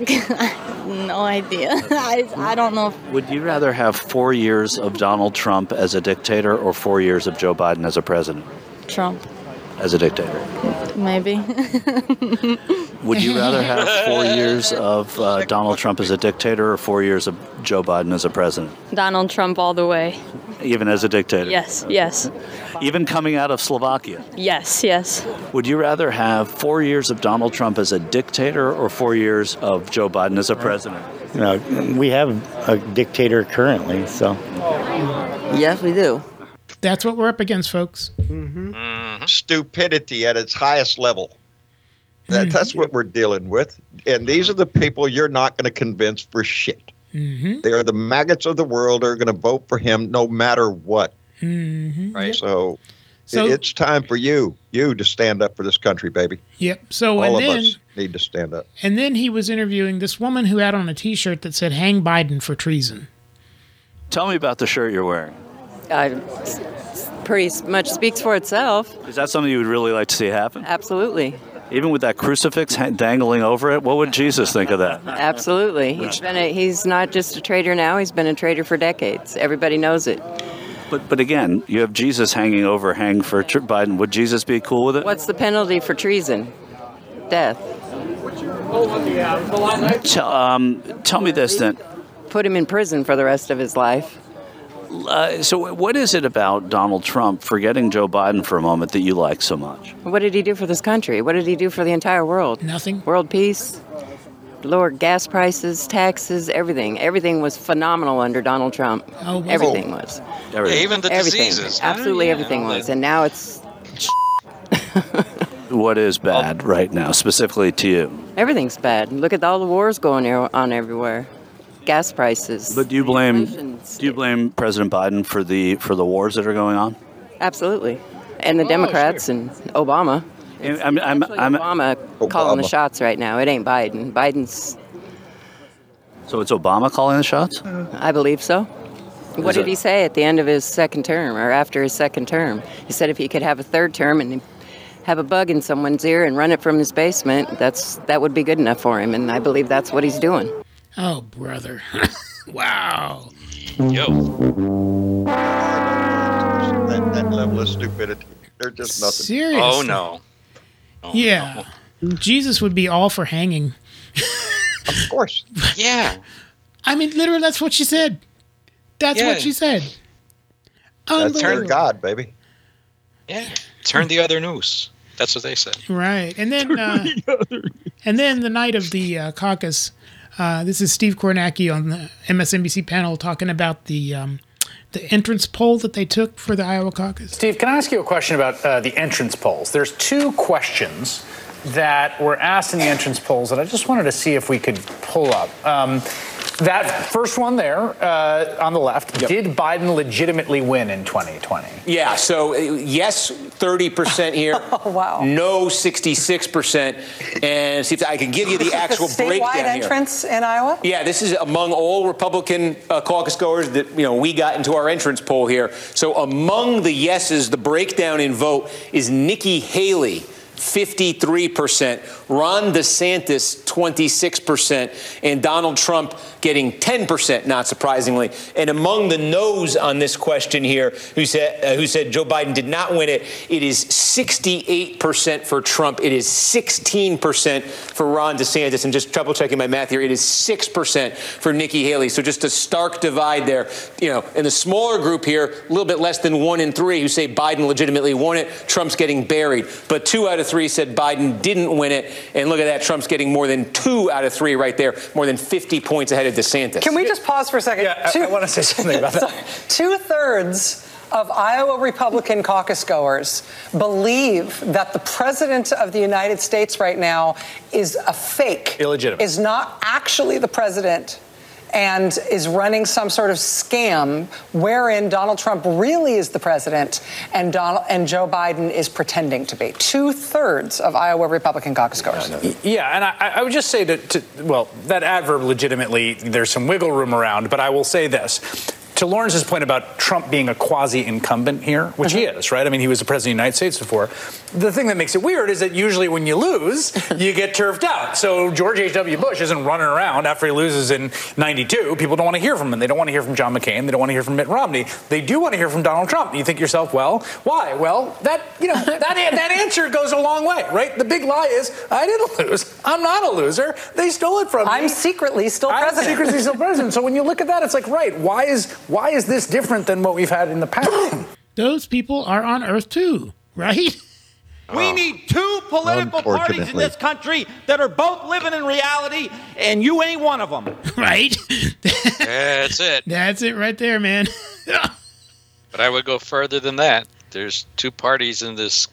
no idea. I, I don't know. Would you rather have four years of Donald Trump as a dictator or four years of Joe Biden as a president? Trump, As a dictator. maybe. Would you rather have four years of uh, Donald Trump as a dictator or four years of Joe Biden as a president? Donald Trump all the way. Even as a dictator? Yes, yes, Even coming out of Slovakia? yes, yes. Would you rather have four years of Donald Trump as a dictator or four years of Joe Biden as a president? You know, we have a dictator currently, so. Yes, we do. That's what we're up against, folks. Stupidity at its highest level. That, That's what we're dealing with. And these are the people you're not going to convince for shit. Mm-hmm. They are the maggots of the world. Are going to vote for him no matter what. Mm-hmm. Right. So, So- it- it's time for you, you to stand up for this country, baby. Yep. So All and of then us need to stand up. and then he was interviewing this woman who had on a T-shirt that said "Hang Biden for treason." Tell me about the shirt you're wearing. I, pretty much speaks for itself. Is that something you would really like to see happen? Absolutely. Even with that crucifix dangling over it, what would Jesus think of that? Absolutely. He's been a, he's not just a traitor now, he's been a traitor for decades. Everybody knows it. But but again, you have Jesus hanging over, hang for tr- Biden. Would Jesus be cool with it? What's the penalty for treason? Death. Tell, um, tell me this then. Put him in prison for the rest of his life. Uh, so, what is it about Donald Trump, forgetting Joe Biden for a moment, that you like so much? What did he do for this country? What did he do for the entire world? Nothing. World peace, lower gas prices, taxes, everything. Everything was phenomenal under Donald Trump. Oh, was everything was. Yeah, even the everything. diseases. Absolutely Yeah, everything was. And now it's What is bad right now, specifically to you? everything's bad. Look at all the wars going on everywhere. Gas prices. But do you blame do you blame President Biden for the for the wars that are going on? Absolutely. And the oh, Democrats and Obama. And I'm, I'm, Actually, I'm, Obama, calling the shots right now. It ain't Biden. Biden's. So it's Obama calling the shots? I believe so. What did it- he say at the end of his second term or after his second term? He said if he could have a third term and have a bug in someone's ear and run it from his basement, that's that would be good enough for him. And I believe that's what he's doing. Oh, brother. wow. Yo. That, that level of stupidity. They're just nothing. Seriously. Oh no. yeah. Jesus would be all for hanging. Of course. Yeah. I mean, literally, that's what she said. That's Yeah. what she said. That's their Unbelievable. God, baby. Yeah. Turn the other noose. That's what they said. Right, and then uh, and then the night of the uh, caucus, uh, this is Steve Kornacki on the MSNBC panel talking about the um, the entrance poll that they took for the Iowa caucus. Steve, can I ask you a question about uh, the entrance polls? There's two questions that were asked in the entrance polls that I just wanted to see if we could pull up. Um, that first one there uh, on the left, did Biden legitimately win in 2020? Yeah, so uh, yes, 30% here. oh, wow. No, 66%. And see if I can give you the actual statewide breakdown here. entrance in Iowa? Yeah, this is among all Republican uh, caucus goers that you know we got into our entrance poll here. So among the yeses, the breakdown in vote is Nikki Haley. 53%, Ron DeSantis 26%, and Donald Trump getting 10%, not surprisingly. And among the no's on this question here, who said uh, who said Joe Biden did not win it, it is 68% for Trump. It is 16% for Ron DeSantis. And just double checking my math here, it is 6% for Nikki Haley. So just a stark divide there. You know, in the smaller group here, a little bit less than one in three who say Biden legitimately won it. Trump's getting buried. But two out of three said Biden didn't win it. And look at that, Trump's getting more than two out of three right there, more than 50 points ahead of DeSantis. Can we just pause for a second? Yeah, I- I wanna say something about that. Two thirds of Iowa Republican caucus goers believe that the president of the United States right now is a fake, Illegitimate. is not actually the president. And is running some sort of scam wherein Donald Trump really is the president and Donald and Joe Biden is pretending to be. Two thirds of Iowa Republican caucus goers. Yeah, and I, I would just say to, to, well, that adverb legitimately, there's some wiggle room around, but I will say this. To Lawrence's point about Trump being a quasi incumbent here, which he uh-huh. is, right? I mean, he was the president of the United States before. The thing that makes it weird is that usually when you lose, you get turfed out. So George H.W. Bush isn't running around after he loses in 92. People don't want to hear from him. They don't want to hear from John McCain. They don't want to hear from Mitt Romney. They do want to hear from Donald Trump. You think to yourself, well, why? Well, that, you know, that, that answer goes a long way, right? The big lie is, I didn't lose. I'm not a loser. They stole it from me. I'm secretly still president. I'm secretly still president. So when you look at that, it's like, right, why is why is this different than what we've had in the past? Those people are on Earth too, right? We need two political parties in this country that are both living in reality, and you ain't one of them. right? That's it. That's it right there, man. But I would go further than that. There's two parties in this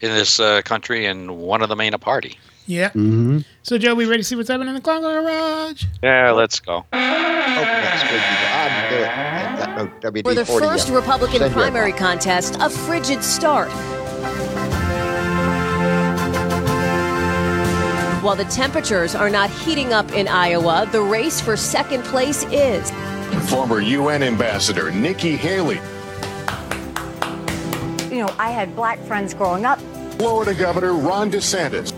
in this uh, country, and one of them ain't a party. Yeah. Mm-hmm. So, Joe, we ready to see what's happening in the Clown Garage? Yeah, let's go. For the first Republican primary contest, a frigid start. While the temperatures are not heating up in Iowa, the race for second place is. Former UN Ambassador Nikki Haley. you know, I had black friends growing up. Florida Governor Ron DeSantis.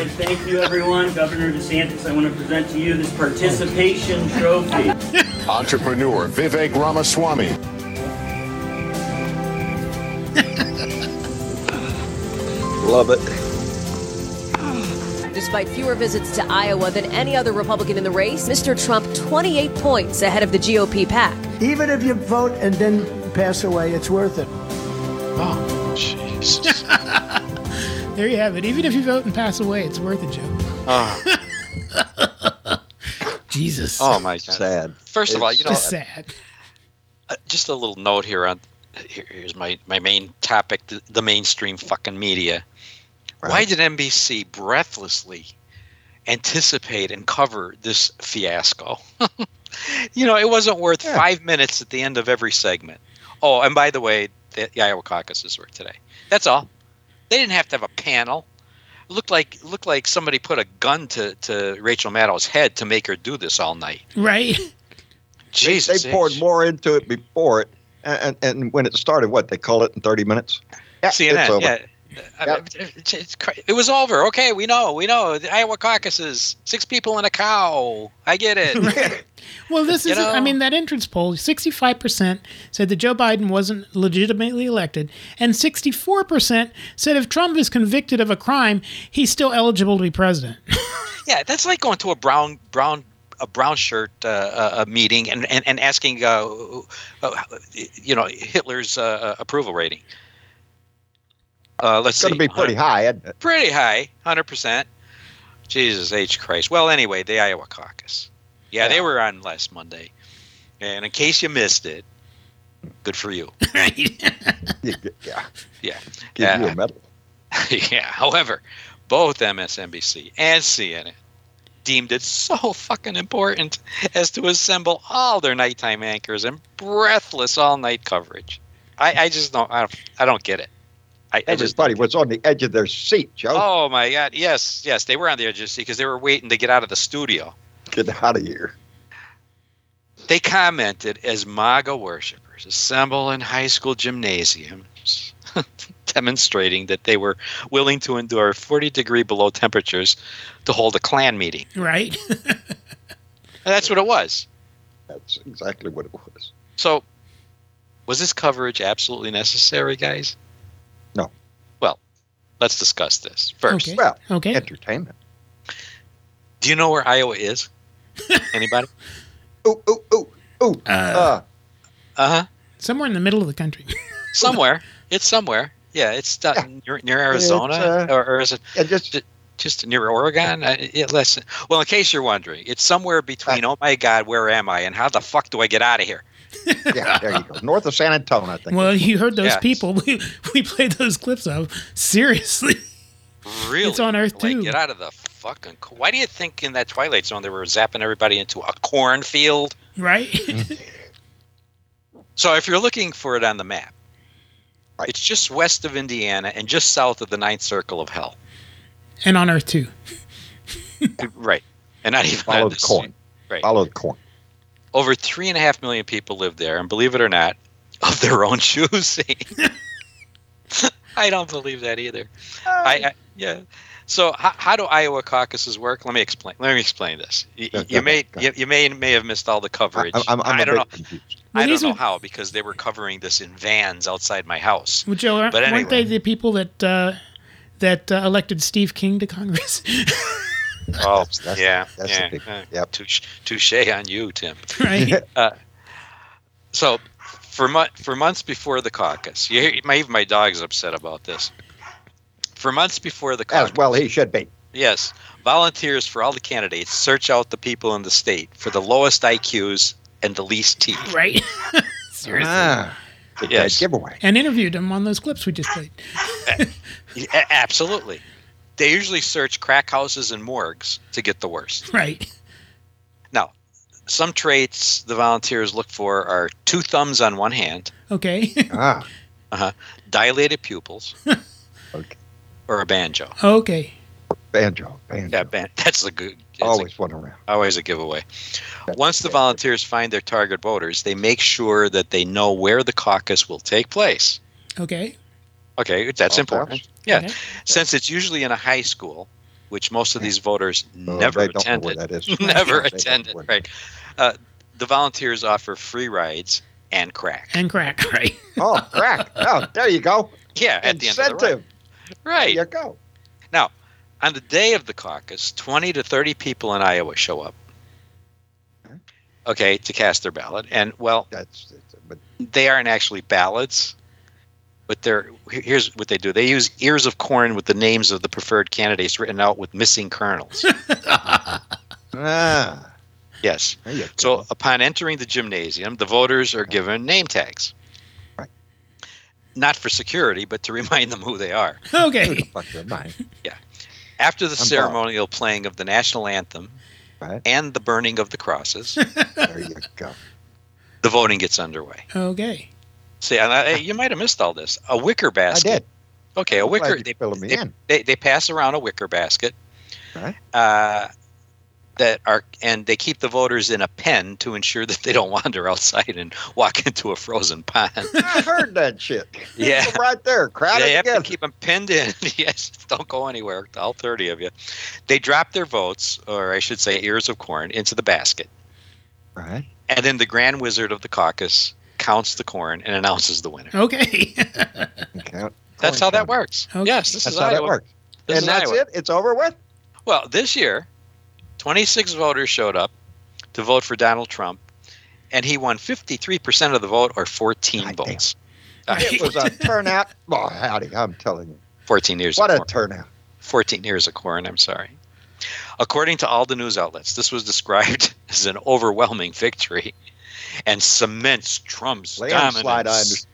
And thank you, everyone. Governor DeSantis, I want to present to you this participation trophy. Entrepreneur Vivek Ramaswamy. Love it. Despite fewer visits to Iowa than any other Republican in the race, Mr. Trump 28 points ahead of the GOP pack. Even if you vote and then pass away, it's worth it. Oh, jeez. There you have it. Even if you vote and pass away, it's worth it, Joe. Oh, Jesus. oh my God. Sad. First of all, you know, Just sad. uh, just a little note here on here, here's my my main topic: the, the mainstream fucking media. Why did NBC breathlessly anticipate and cover this fiasco? you know, it wasn't worth five minutes at the end of every segment. Oh, and by the way, the, the Iowa caucuses were today. That's all. They didn't have to have a panel. It looked like looked like somebody put a gun to, to Rachel Maddow's head to make her do this all night. Right? Jesus, they poured more into it before it, and, and and when it started, what they call it in thirty minutes. Yeah, it's CNN, over. yeah. Mean, it's- it's cra- it was over. Okay, we know. We know. The Iowa caucuses, six people and a cow. I get it. Well, this is, I mean, that entrance poll 65% said that Joe Biden wasn't legitimately elected, and 64% said if Trump is convicted of a crime, he's still eligible to be president. yeah, that's like going to a brown brown a brown shirt uh, uh, uh, meeting and, and, and asking, uh, uh, you know, Hitler's uh, approval rating. Uh, let's It's Going to be pretty high. isn't it? Pretty high, hundred percent. Jesus H Christ. Well, anyway, the Iowa caucus. Yeah, they were on last Monday, and in case you missed it, good for you. You yeah, Yeah. give you Yeah. a medal. yeah. However, both MSNBC and CNN deemed it so fucking important as to assemble all their nighttime anchors and breathless all-night coverage. I, I just don't. I don't, I don't get it. I, I just. Everybody was on the edge of their seat, Joe. Oh my God! Yes, yes, they were on the edge of the seat because they were waiting to get out of the studio. Get out of here. They commented as MAGA worshippers assemble in high school gymnasiums, demonstrating that they were willing to endure 40 degree below temperatures to hold a Klan meeting. right? That's what it was. That's exactly what it was. So, was this coverage absolutely necessary, guys? No. Well, let's discuss this first. Okay. Well, Okay. entertainment. Do you know where Iowa is? Anybody? Ooh, ooh, ooh, ooh. Uh, Uh huh. Somewhere in the middle of the country. Somewhere. it's somewhere. Yeah, it's uh, near, near Arizona, uh, or, or is it yeah, just just near Oregon? Uh, yeah, listen. Well, in case you're wondering, it's somewhere between. oh my God, where am I? And how the fuck do I get out of here? yeah, there you go. North of San Antonio, I think. well, you heard those Yes. people we, we played those clips of. Seriously. Really? It's on Earth, like, too. Get out of the fucking. co- Why do you think in that Twilight Zone they were zapping everybody into a cornfield? Right? Mm-hmm. So if you're looking for it on the map, it's just west of Indiana and just south of the Ninth Circle of Hell. and on Earth, too. right. And not even Follow on the the coin. sea. Right. Follow the coin. Over three and a half million people live there, and believe it or not, of their own choosing. I don't believe that either. I, I yeah. So how, how do Iowa caucuses work? Let me explain. Let me explain this. You, Go- you go may go you, you may may have missed all the coverage. I'm, I'm, I'm I a don't know. confused. Well, I don't know are- how because they were covering this in vans outside my house. Well, Joe, aren't, But weren't they the people that uh, that uh, elected Steve King to Congress? Oh, that's- yeah, that's yeah. big- yep. Touche, touche on you, Tim. right? Uh, so, for mo- for months before the caucus, you hear, my, even my dog's upset about this. For months before the caucus, As well, he should be. yes, volunteers for all the candidates search out the people in the state for the lowest IQs and the least teeth. right? Seriously. Ah, big Yes. giveaway. And interviewed him on those clips we just played. Absolutely. They usually search crack houses and morgues to get the worst. Right. Now, some traits the volunteers look for are two thumbs on one hand, Okay. Ah, uh-huh, dilated pupils, okay. or a banjo. okay. Banjo, banjo. Yeah, ban- that's a good. That's a- Always one around. always a giveaway. That's Once the volunteers find their target voters, they make sure that they know where the caucus will take place. Okay. Okay, that's Oh, important. that's- Yeah, Okay. since it's usually in a high school, which most of these voters never they don't know where attended. that is. never They don't attended. know where- Right. Uh, the volunteers offer free rides and crack. And crack, right? Oh, crack. Oh, there you go. Yeah, at the end of the ride. Incentive. Right. There you go. Now, on the day of the caucus, 20 to 30 people in Iowa show up. Okay, to cast their ballot. And, well, That's, but they aren't actually ballots, but they're here's what they do. They use ears of corn with the names of the preferred candidates written out with missing kernels. ah, yes. there you go. So upon entering the gymnasium, the voters are given name tags. Right. Not for security, but to remind them who they are. Okay. Fuck your mind. Yeah. After the I'm ceremonial playing of the national anthem Right. and the burning of the crosses, There you go. the voting gets underway. Okay. See, and I, you might have missed all this. A wicker basket. I did. Okay, a I'm wicker. They, they, in. they, they pass around a wicker basket. Right. Uh, that are and they keep the voters in a pen to ensure that they don't wander outside and walk into a frozen pond. I heard that shit. Yeah. Right there. Crowded they have together. to keep them pinned in. yes, don't go anywhere. All thirty of you. They drop their votes, or I should say, ears of corn, into the basket, Right. and then the Grand Wizard of the caucus counts the corn and announces the winner. Okay. Okay. That's how that works. Okay. Yes, this That's is how that works. This and that's Iowa. it. It's over with. Well, this year, 26 voters showed up to vote for Donald Trump, and he won 53% of the vote, or 14 votes. It was a turnout. Oh, howdy! I'm telling you. 14 years. What of a corn. turnout. 14 years of corn. I'm sorry. According to all the news outlets, this was described as an overwhelming victory, and cements Trump's Landslide, dominance.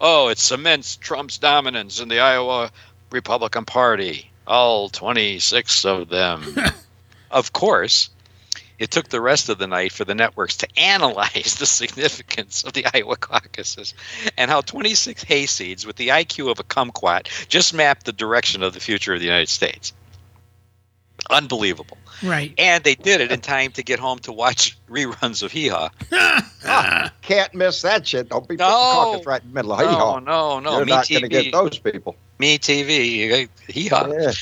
Oh, it cements Trump's dominance in the Iowa Republican Party. All 26 of them. of course, it took the rest of the night for the networks to analyze the significance of the Iowa caucuses and how 26 hayseeds with the IQ of a kumquat just mapped the direction of the future of the United States. Unbelievable. Right. And they did it in time to get home to watch reruns of Hee Haw. Ah, can't miss that shit. Don't be putting No. caucus right in the middle of No, hee-haw. no, no. You're Me not going to get those people. Me TV. Hee Haw. Yeah.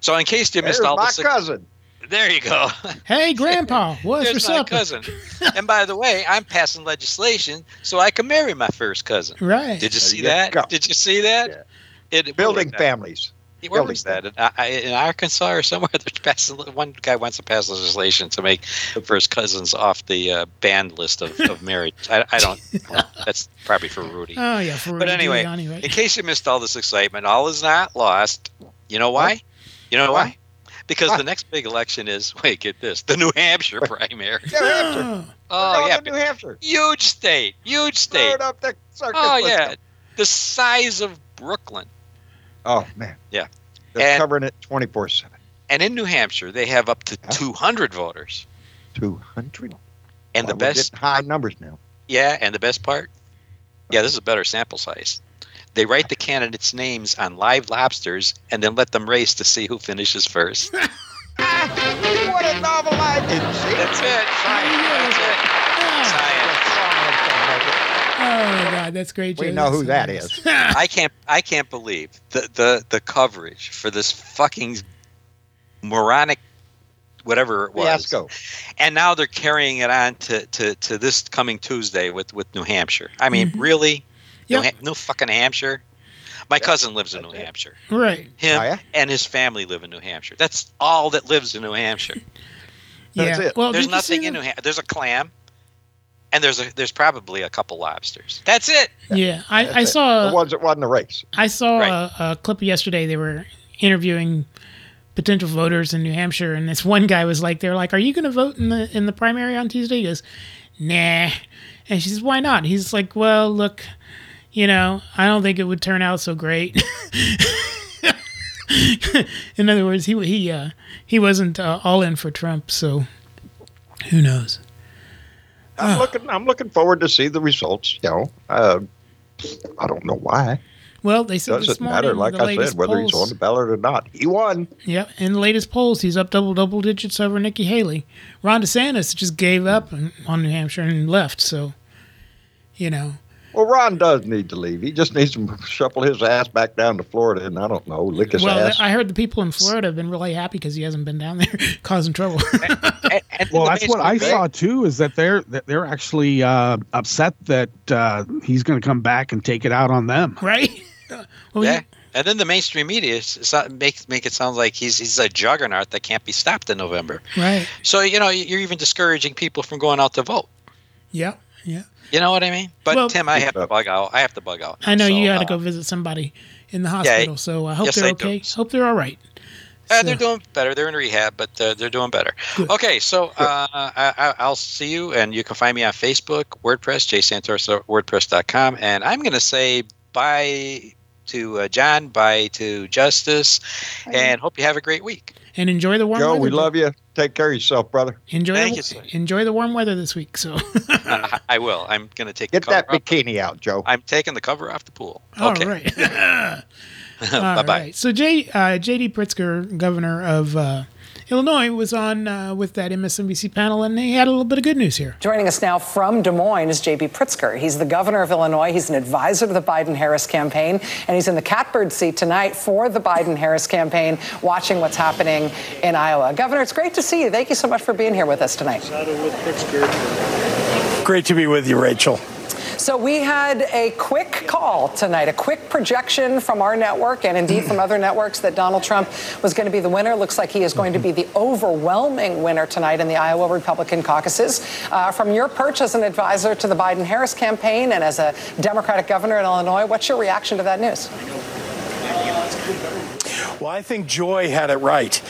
So, in case you There's missed all my the sig- cousin. there you go. Hey, Grandpa, what's for There's my supper? cousin. and by the way, I'm passing legislation so I can marry my first cousin. Right. Did you see you that? go. Did you see that? It, Building where families. That? Where building was that? In, I- in Arkansas or somewhere? They're passing, one guy wants to pass legislation to make first cousins off the uh, banned list of, of marriage. I, I don't. that's probably for Rudy. Oh yeah, for Rudy. But anyway, Giuliani, right? in case you missed all this excitement, all is not lost. You know why? You know why? Because the next big election is wait, get this, the New Hampshire primary. New Hampshire. Oh yeah, New Hampshire. huge state, huge state. Load up the circus. Oh yeah, the size of Brooklyn. Oh man. Yeah, They're And- covering it 24 7. and in New Hampshire they have up to 200 voters. 200. And the Well, we're best, high numbers now. yeah, and the best part, yeah, this is a better sample size. They write the candidates' names on live lobsters and then let them race to see who finishes first. what a novel idea. That's it. Science. That's it. Science. Oh God, that's great. We Joe. know who that That's- is. I can't. I can't believe the the the coverage for this fucking moronic, whatever it was. Fiasco. And now they're carrying it on to, to, to this coming Tuesday with, with New Hampshire. I mean, Mhm. really? New, ha- New fucking Hampshire? My cousin lives in New Hampshire. Right. Him Oh, yeah? and his family live in New Hampshire. That's all that lives in New Hampshire. That's yeah. it. Well, there's did you see nothing in New Hampshire. There's a clam, and there's a there's probably a couple lobsters. That's it. Yeah, I, That's I it. saw the ones that won the race. I saw Right. a, a clip yesterday. They were interviewing potential voters in New Hampshire, and this one guy was like, "They're like, are you going to vote in the in the primary on Tuesday?" He goes, "Nah," and she says, "Why not?" He's like, "Well, look, you know, I don't think it would turn out so great." in other words, he he uh, he wasn't uh, all in for Trump, so who knows? I'm looking. I'm looking forward to see the results. You know, uh, I don't know why. Well, they said Doesn't morning matter. Like I said, whether he's on the ballot or not, he won. Yeah, In the latest polls, he's up double double digits over Nikki Haley. Ron DeSantis just gave up on New Hampshire and left. So, you know, Well, Ron does need to leave. He just needs to shuffle his ass back down to Florida, and I don't know, lick his well, ass. I heard the people in Florida have been really happy because he hasn't been down there causing trouble. Well, that's what I saw too. Is that they're that they're actually uh, upset that uh, he's going to come back and take it out on them. right? Well, yeah. And then the mainstream media is, is make make it sound like he's he's a juggernaut that can't be stopped in November. Right. So you know you're even discouraging people from going out to vote. Yeah. Yeah. You know what I mean? But Well- Tim, I have to bug out. I have to bug out. I know you So, had to uh, go visit somebody in the hospital, so I hope yes, they're I do. okay. Hope they're all right. Uh, they're doing better. They're in rehab, but uh, they're doing better. Okay, so uh, I, I- I'll see you, and you can find me on Facebook, WordPress, jsantos, WordPress.com, and I'm going to say bye to uh, John, bye to Justice, and hope you have a great week. And enjoy the warm weather. Joe, weather. we love you. Take care of yourself, brother. Enjoy Thank the, you, sir. enjoy the warm weather this week. So I, I will. I'm going to take Get the cover that off. bikini out, Joe. I'm taking the cover off the pool. all Okay. right. bye bye. right. So J, uh, J.B. Pritzker, governor of uh, Illinois, was on uh, with that MSNBC panel, and he had a little bit of good news here. Joining us now from Des Moines is J.B. Pritzker. He's the governor of Illinois. He's an advisor to the Biden Harris campaign, and he's in the catbird seat tonight for the Biden Harris campaign, watching what's happening in Iowa. Governor, it's great to see you. Thank you so much for being here with us tonight. Great to be with you, Rachel. So we had a quick call tonight, a quick projection from our network and indeed from other networks that Donald Trump was going to be the winner. Looks like he is going to be the overwhelming winner tonight in the Iowa Republican caucuses. Uh, from your perch as an advisor to the Biden-Harris campaign and as a Democratic governor in Illinois, what's your reaction to that news? Well, I think Joy had it right.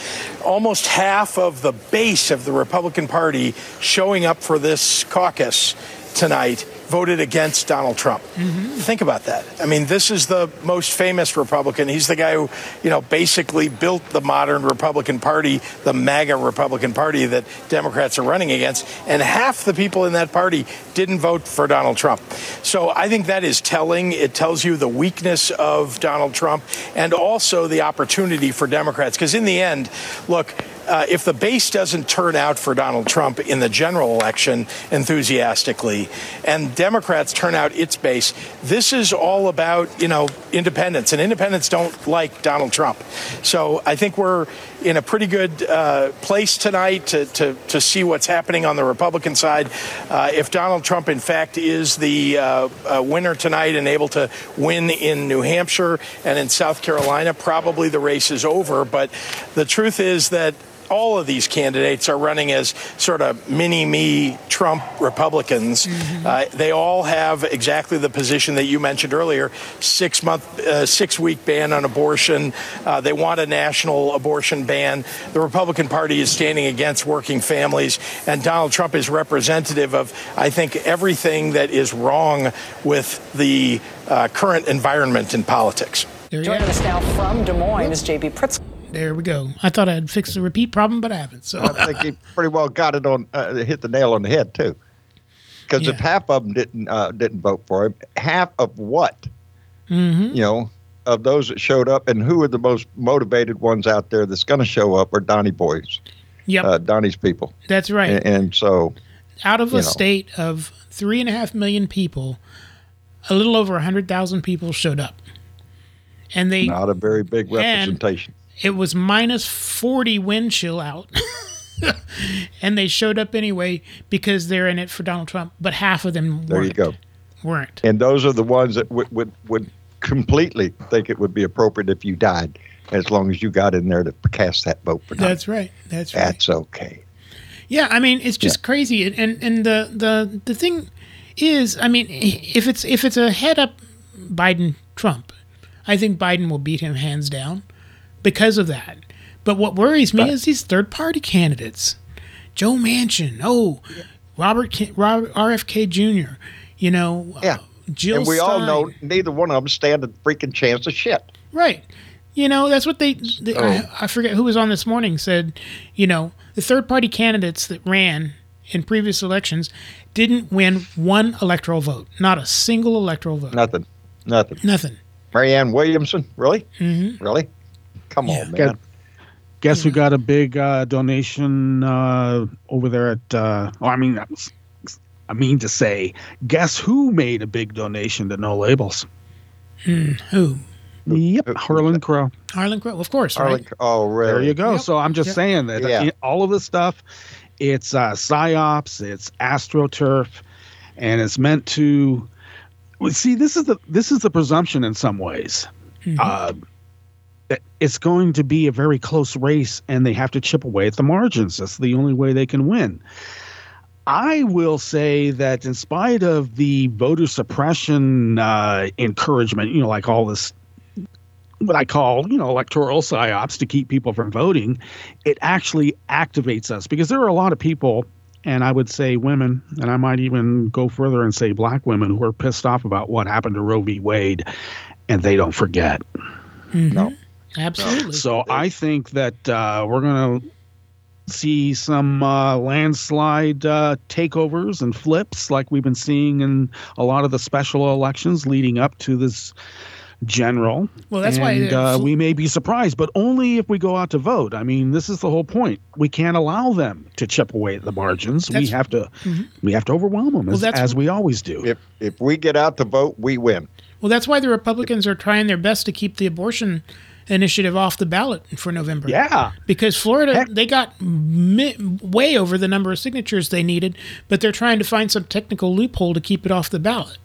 Almost half of the base of the Republican Party showing up for this caucus tonight voted against Donald Trump. Mm-hmm. Think about that. I mean, this is the most famous Republican. He's the guy who, you know, basically built the modern Republican Party, the MAGA Republican Party that Democrats are running against. And half the people in that party didn't vote for Donald Trump. So I think that is telling. It tells you the weakness of Donald Trump and also the opportunity for Democrats. Because in the end, look, uh, if the base doesn't turn out for Donald Trump in the general election enthusiastically, and Democrats turn out its base, this is all about you know independents, and independents don't like Donald Trump. So I think we're in a pretty good uh, place tonight to, to to see what's happening on the Republican side. Uh, if Donald Trump, in fact, is the uh, uh, winner tonight and able to win in New Hampshire and in South Carolina, probably the race is over. But the truth is that all of these candidates are running as sort of mini me Trump Republicans. Uh, they all have exactly the position that you mentioned earlier: six month, uh, six week ban on abortion. Uh, they want a national abortion ban. The Republican Party is standing against working families, and Donald Trump is representative of, I think, everything that is wrong with the uh, current environment in politics. Joining us now from Des Moines is J.B. Pritzker. There we go. I thought I'd fix the repeat problem, but I haven't. So I think he pretty well got it on, uh, hit the nail on the head too. Because if half of them didn't uh, didn't vote for him, half of what? Mhm. You know, of those that showed up, and who are the most motivated ones out there that's going to show up are Donnie boys, Yep. uh, Donnie's people. That's right. And, and so, out of a know. state of three and a half million people, a little over a hundred thousand people showed up, and they not a very big representation. It was minus forty wind chill out, and they showed up anyway because they're in it for Donald Trump. But half of them There weren't. you go. Weren't. And those are the ones that would, would, would completely think it would be appropriate if you died, as long as you got in there to cast that vote for Donnie. That's right. That's right. That's okay. Yeah, I mean it's just crazy, and and, and the, the the thing is, I mean, if it's if it's a head up Biden Trump, I think Biden will beat him hands down because of that. But what worries me is these third party candidates, Joe Manchin, oh, Robert K, Rob, RFK Jr., you know, Yeah. Jill and we all know neither one of them stand a freaking chance of shit. Right. You know, that's what they. they Oh. I, I forget who was on this morning said, you know, the third party candidates that ran in previous elections didn't win one electoral vote, not a single electoral vote. Nothing. Nothing. Nothing. Marianne Williamson, really? Mm-hmm. Really? Come on, man. Got- guess we got a big uh, donation uh, over there at. Uh, well, I mean, I mean to say, guess who made a big donation to No Labels? Hmm, who? Yep, Harlan Crow. Harlan Crow, of course. Harlan right? Oh, really? There you go. Yep. So I'm just Yep. saying that Yeah. all of this stuff, it's uh, psyops, it's astroturf, and it's meant to. See, this is the this is the presumption in some ways. Mm-hmm. Uh, that it's going to be a very close race, and they have to chip away at the margins. That's the only way they can win. I will say that in spite of the voter suppression uh, encouragement, you know, like all this, what I call, you know, electoral psyops to keep people from voting, it actually activates us because there are a lot of people, and I would say women, and I might even go further and say black women who are pissed off about what happened to Roe v. Wade, and they don't forget. No. Absolutely. So I think that uh, we're going to see some uh, landslide uh, takeovers and flips like we've been seeing in a lot of the special elections leading up to this general. Well, that's why and, they're uh, we may be surprised, but only if we go out to vote. I mean, this is the whole point. We can't allow them to chip away at the margins. we have to. Mhm. We have to overwhelm them Well, as, that's- as we always do. If if we get out to vote, we win. Well, that's why the Republicans are trying their best to keep the abortion initiative off the ballot for November. Yeah. Because Florida, they got mi- way over the number of signatures they needed, but they're trying to find some technical loophole to keep it off the ballot,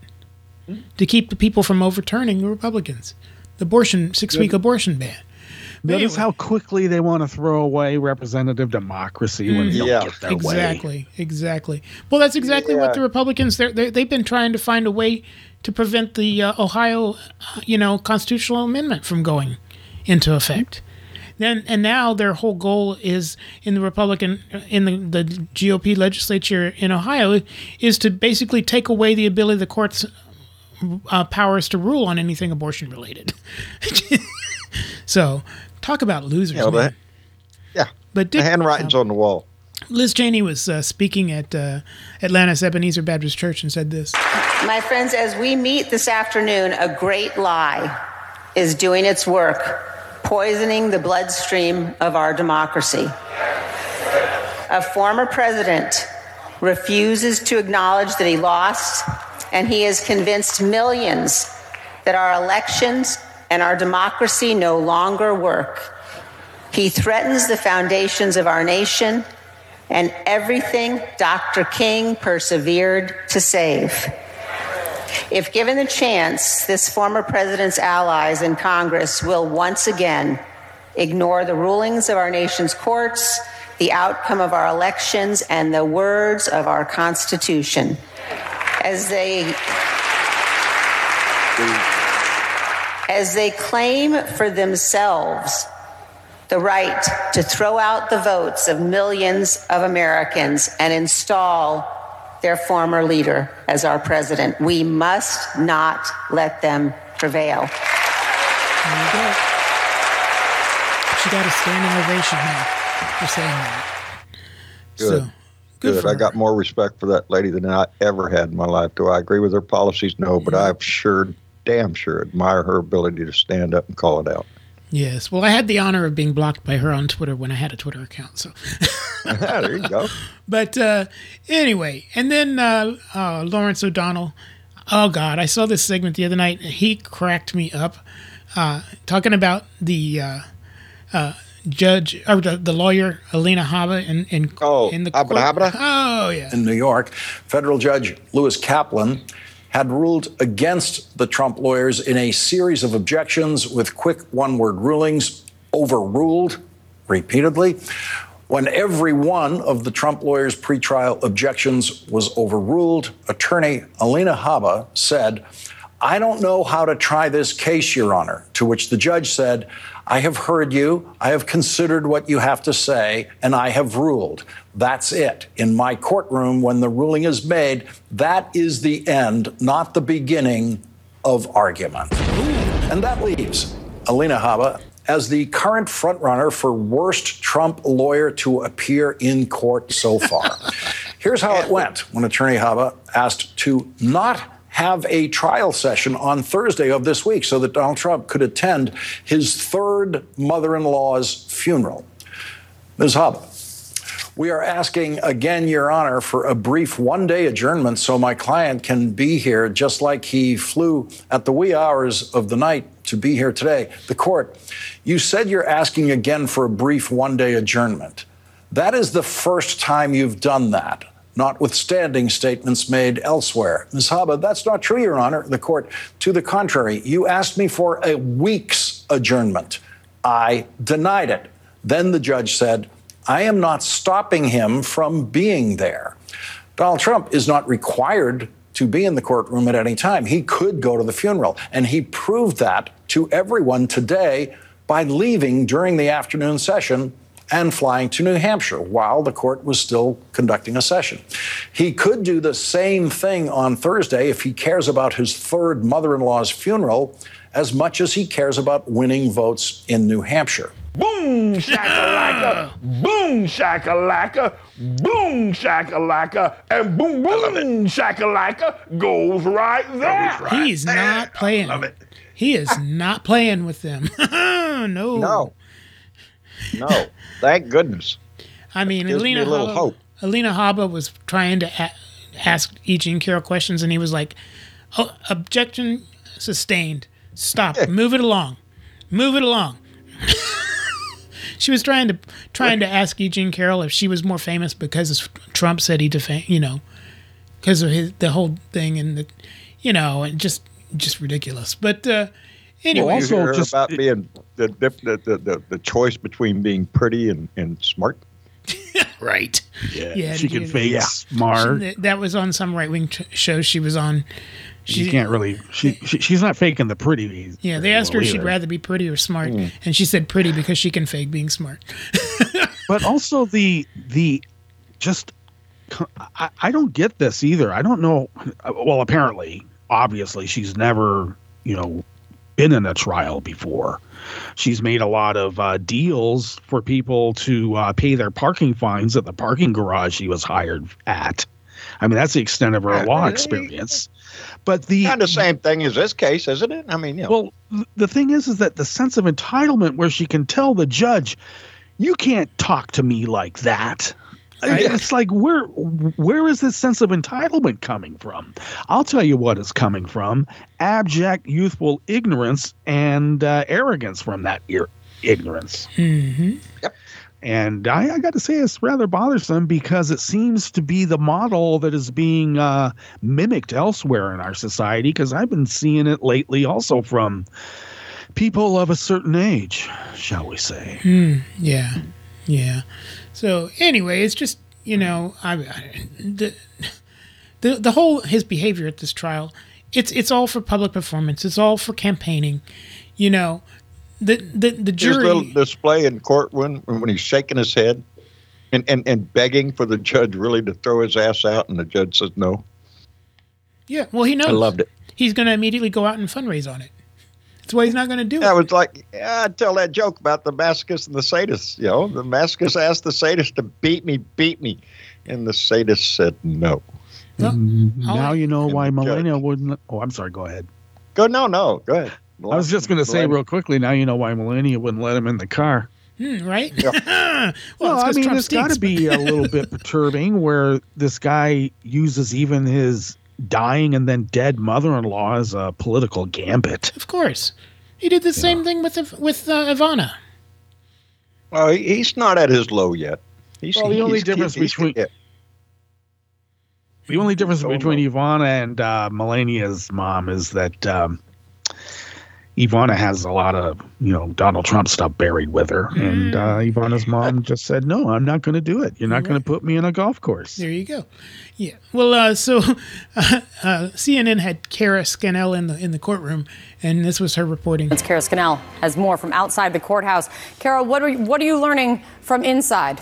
to keep the people from overturning the Republicans. The abortion, six week abortion ban. But Notice anyway. how quickly they want to throw away representative democracy when they Mhm. don't get their way. exactly, exactly. Well, that's exactly what the Republicans they're, they they've been trying to find a way to prevent the uh, Ohio, uh, you know, constitutional amendment from going into effect. Then and now their whole goal is in the Republican in the, the GOP legislature in Ohio is to basically take away the ability of the courts uh, powers to rule on anything abortion related. so, talk about losers. You know, man. the, yeah. But the Dick- handwriting's on the wall. Liz Cheney was uh, speaking at uh, Atlanta's Ebenezer Baptist Church and said this. My friends, as we meet this afternoon, a great lie is doing its work, poisoning the bloodstream of our democracy. A former president refuses to acknowledge that he lost, and he has convinced millions that our elections and our democracy no longer work. He threatens the foundations of our nation and everything Dr. King persevered to save. If given the chance, this former president's allies in Congress will once again ignore the rulings of our nation's courts, the outcome of our elections, and the words of our Constitution. As they as they claim for themselves the right to throw out the votes of millions of Americans and install their former leader as our president. We must not let them prevail. There you go. She got a standing ovation now for saying that. Good. So, good Good. I got more respect for that lady than I ever had in my life. Do I agree with her policies? No, but I sure, damn sure admire her ability to stand up and call it out. Yes. Well, I had the honor of being blocked by her on Twitter when I had a Twitter account. So, there you go. but uh, anyway, and then uh, uh, Lawrence O'Donnell. Oh God, I saw this segment the other night. He cracked me up, uh, talking about the uh, uh, judge or the, the lawyer Alina Habba in in, oh, in the Habba court- Dabba? Oh yeah. in New York, federal judge Lewis Kaplan had ruled against the Trump lawyers in a series of objections with quick one word rulings, overruled repeatedly. When every one of the Trump lawyers' pretrial objections was overruled, attorney Alina Habba said, I don't know how to try this case, Your Honor. To which the judge said, I have heard you, I have considered what you have to say, and I have ruled. That's it. In my courtroom, when the ruling is made, that is the end, not the beginning of argument. And that leaves Alina Habba as the current frontrunner for worst Trump lawyer to appear in court so far. Here's how it went when Attorney Habba asked to not have a trial session on Thursday of this week so that Donald Trump could attend his third mother in law's funeral. Ms. Habba, We are asking again, Your Honor, for a brief one day adjournment so my client can be here just like he flew at the wee hours of the night to be here today. The court, you said you're asking again for a brief one day adjournment. That is the first time you've done that, notwithstanding statements made elsewhere. Ms. Habba, that's not true, Your Honor. The court, to the contrary, you asked me for a week's adjournment. I denied it. Then the judge said, I am not stopping him from being there. Donald Trump is not required to be in the courtroom at any time. He could go to the funeral. And he proved that to everyone today by leaving during the afternoon session and flying to New Hampshire while the court was still conducting a session. He could do the same thing on Thursday if he cares about his third mother in law's funeral as much as he cares about winning votes in New Hampshire. Boom shakalaka, boom shakalaka, boom shakalaka, and boom boom shakalaka goes right there. He's not playing. He is not playing with them. no. No. No. Thank goodness. I mean, Gives me Alina a little Habba, hope. Alina Habba was trying to a- ask E. Jean Carroll questions, and he was like, oh, "Objection sustained. Stop. Move it along. Move it along." she was trying to trying to ask Eugene Carroll if she was more famous because Trump said he defamed, you know, because of his the whole thing and the, you know, and just just ridiculous. But uh, anyway, Well, you hear about being the, the, the, the, the choice between being pretty and, and smart. right. Yeah, she can you- fake smart. She- that was on some right wing t- show she was on. She, can't really. She, she she's not faking the pretty. Yeah, they asked her if she'd rather be pretty or smart, Mm. and she said pretty because she can fake being smart. but also the the just I, I don't get this either. I don't know. Well, apparently, obviously, she's never you know been in a trial before. She's made a lot of uh, deals for people to uh, pay their parking fines at the parking garage she was hired at. I mean, that's the extent of her law experience. But the kind of same thing as this case, isn't it? I mean, you know. well, th- the thing is, is that the sense of entitlement where she can tell the judge, "You can't talk to me like that." I- It's like where where is this sense of entitlement coming from? I'll tell you what it's coming from: abject youthful ignorance and uh, arrogance from that ir- ignorance. Mm-hmm. And I, I got to say, it's rather bothersome because it seems to be the model that is being uh, mimicked elsewhere in our society. Because I've been seeing it lately also from people of a certain age, shall we say. Hmm. Yeah. Yeah. So anyway, it's just you know, I, I the the the whole his behavior at this trial, it's it's all for public performance. It's all for campaigning. You know, the the the His jury. little display in court when when he's shaking his head and, and, and begging for the judge really to throw his ass out, and the judge says no. yeah. Well, he knows. I loved it. He's going to immediately go out and fundraise on it. That's why he's not going to do Yeah, it. it was like yeah, I tell that joke about the masochist and the sadist. You know, the masochist asked the sadist to beat me, beat me, and the sadist said no. now you know why Melania wouldn't. Oh, I'm sorry. Go ahead. Go no, no. Go ahead. I was just going to say real quickly. Now you know why Melania wouldn't let him in the car. Hmm, right? well, well, it's I 'cause mean, Trump it's got to be a little bit perturbing where this guy uses even his dying and then dead mother-in-law as a political gambit. Of course, he did the same thing with with uh, Ivana. Well, he- he's not at his low yet. He's, Well, the only he's- difference he's- between the only difference between Ivana and uh, Melania's mom is that um, Ivana has a lot of you know Donald Trump stuff buried with her, and uh, Ivana's mom just said, "No, I'm not going to do it. You're not going to put me in a golf course." There you go. Yeah. Well, uh, so uh, uh, CNN had Kara Scannell in the in the courtroom, and this was her reporting. It's Kara Scannell has more from outside the courthouse. Kara, what are you, what are you learning from inside?